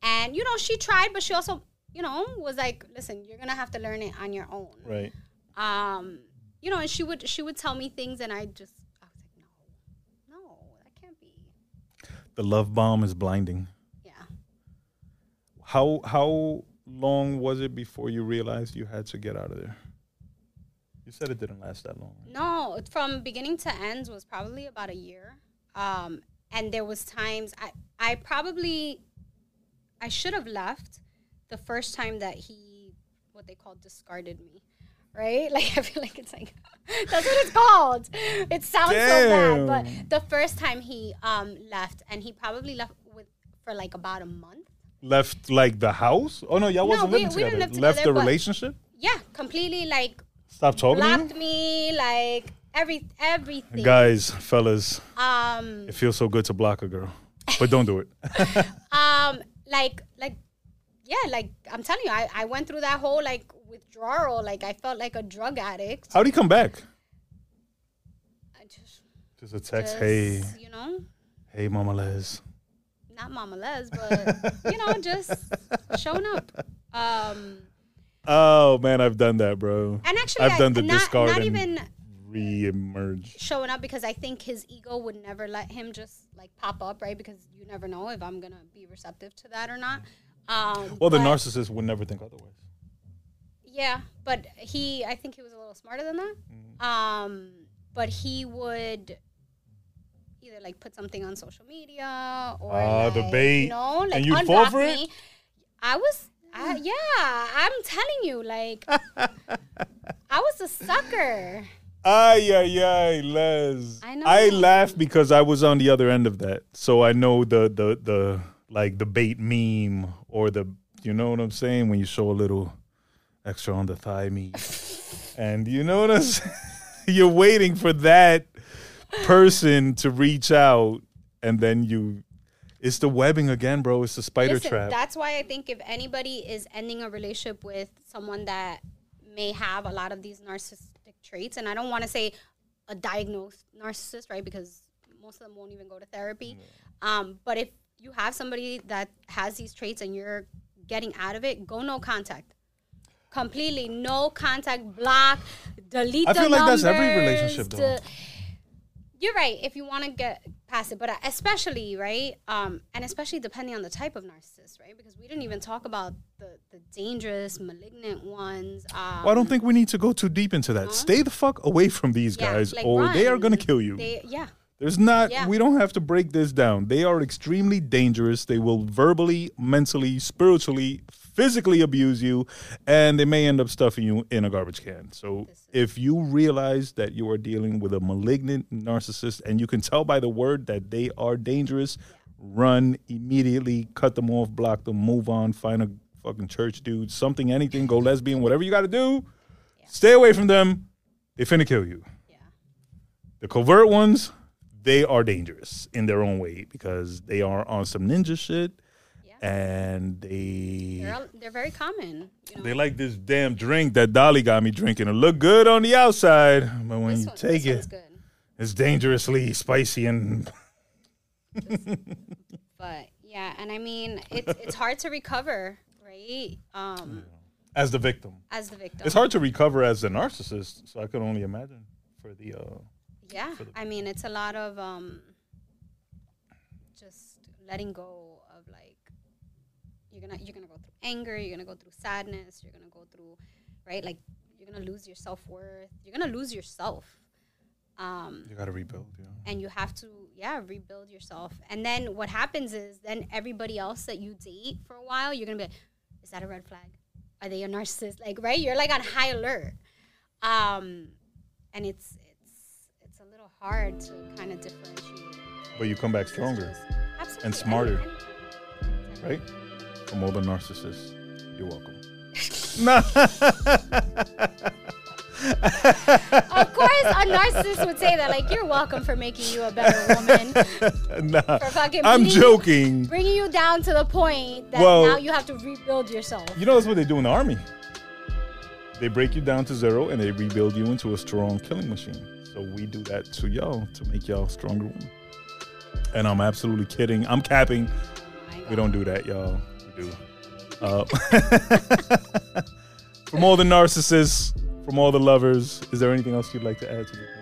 and you know, she tried, but she also, you know, was like, listen, you're gonna have to learn it on your own Right. um, you know, and she would she would tell me things, and I just I was like, no, no, that can't be. The love bomb is blinding. Yeah, How how long was it before you realized you had to get out of there? You said it didn't last that long. no, from beginning to end was probably about a year. Um, and there was times I I probably I should have left the first time that he what they call discarded me. Right? [laughs] Like I feel like it's like [laughs] that's what it's called. It sounds so bad, but the first time he um left and he probably left with for like about a month. Left like the house? Oh no, y'all No, wasn't we- living we together. live Left together, the relationship? Yeah, completely like Stop talking blocked to me, like every everything. Guys, fellas, Um, it feels so good to block a girl. But don't do it. [laughs] um, like like yeah, like I'm telling you, I, I went through that whole like withdrawal. Like I felt like a drug addict. How'd he come back? I just, Just a text, just, hey, you know, hey, Mama Les. not Mama Les, but you know, just [laughs] showing up. Um, Oh man, I've done that, bro. and actually, I've I- done the not, discard not and even re-emerge. showing up because I think his ego would never let him just like pop up, right? Because you never know if I'm gonna be receptive to that or not. Um, Well, the narcissist would never think otherwise. Yeah, but he, I think he was a little smarter than that. Mm-hmm. Um, but he would either like put something on social media or Ah, like, the bait. you know, like And you'd fall for it? me. I was, I, yeah, I'm telling you, like, [laughs] I was a sucker. Ay, ay, ay, Les. I know. I laugh because I was on the other end of that. So I know the, the, the, like the bait meme or the, you know what I'm saying? When you show a little extra on the thigh meat. and you know what I'm saying? You're waiting for that person to reach out and then you, it's the webbing again, bro. It's the spider Listen, trap. that's why I think if anybody is ending a relationship with someone that may have a lot of these narcissistic traits, and I don't want to say a diagnosed narcissist, right? Because most of them won't even go to therapy. Um, but if you have somebody that has these traits and you're getting out of it, go no contact. Completely no contact, block, delete. I feel like that's every relationship, though. you're right if you want to get past it but especially right um and especially depending on the type of narcissist right because we didn't even talk about the the dangerous malignant ones um well, I don't think we need to go too deep into that. Stay the fuck away from these yeah, guys, like, or they are gonna kill you. they yeah There's not. Yeah. We don't have to break this down. They are extremely dangerous. They will verbally, mentally, spiritually, physically abuse you, and they may end up stuffing you in a garbage can. So if you realize that you are dealing with a malignant narcissist, and you can tell by the word that they are dangerous, run immediately, cut them off, block them, move on, find a fucking church dude, something, anything, go lesbian, whatever you got to do. Stay away from them. They finna kill you. yeah The covert ones, they are dangerous in their own way because they are on some ninja shit yeah and they they're, all- they're very common you know. They like this damn drink that Dolly got me drinking. It look good on the outside, but when this you one, take it, it's dangerously spicy and but yeah and i mean it's it's hard to recover right? Um [laughs] as the victim. as the victim. It's hard to recover as a narcissist, so I can only imagine for the uh yeah i mean it's a lot of um just letting go you're gonna you're gonna go through anger you're gonna go through sadness you're gonna go through right like you're gonna lose your self-worth you're gonna lose yourself um you gotta rebuild, yeah. and you have to yeah rebuild yourself and then what happens is then everybody else that you date for a while you're gonna be like is that a red flag are they a narcissist like right you're like on high alert um and it's it's it's a little hard to kind of differentiate But you come back stronger, Absolutely. and smarter. Anytime. right? From all the narcissists. You're welcome. nah. of course a narcissist would say that like you're welcome for making you a better woman [laughs] nah. for fucking I'm bringing you- joking. bringing you down to the point that Well- now you have to rebuild yourself You know that's what they do in the army. They break you down to zero and they rebuild you into a strong killing machine. So we do that to y'all to make y'all stronger women. And I'm absolutely kidding. I'm capping. Oh my We don't do that, y'all. Do. Uh, [laughs] from all the narcissists, from all the lovers, is there anything else you'd like to add to the conversation?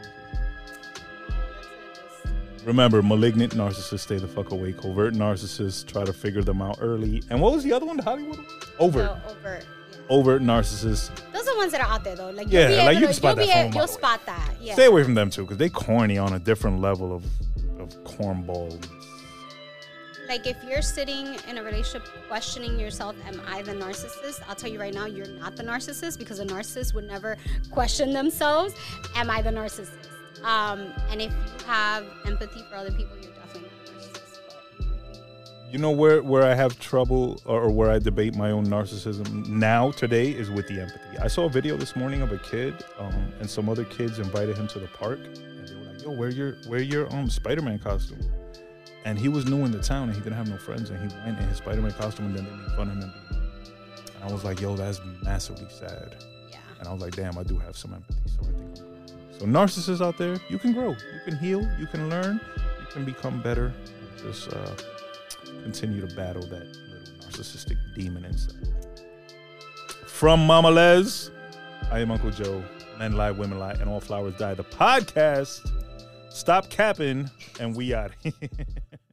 Remember, malignant narcissists stay the fuck away. Covert narcissists try to figure them out early. And what was the other one? The Hollywood? Overt. So overt. Yeah. Overt narcissists. Those are the ones that are out there though. Like Yeah, you'll be like you can spot that be a a- You'll spot that. Yeah. Stay away from them too, because they corny on a different level of of cornball. Like if you're sitting in a relationship questioning yourself, am I the narcissist? I'll tell you right now, you're not the narcissist because a narcissist would never question themselves. Am I the narcissist? Um, and if you have empathy for other people, you're definitely not a narcissist. You know where where I have trouble or, or where I debate my own narcissism now today is with the empathy. I saw a video this morning of a kid um, and some other kids invited him to the park and they were like, "Yo, wear your wear your um Spider-Man costume." And he was new in the town and he didn't have no friends and he went in his Spider-Man costume and then they made fun of him. And I was like, "Yo, that's massively sad." Yeah. And I was like, "Damn, I do have some empathy." So I think So narcissists out there, you can grow, you can heal, you can learn, you can become better. Just uh, continue to battle that little narcissistic demon inside. From Mama Les, I am Uncle Joe. Men lie, women lie, and all flowers die. The podcast. Stop capping, and we out. [laughs]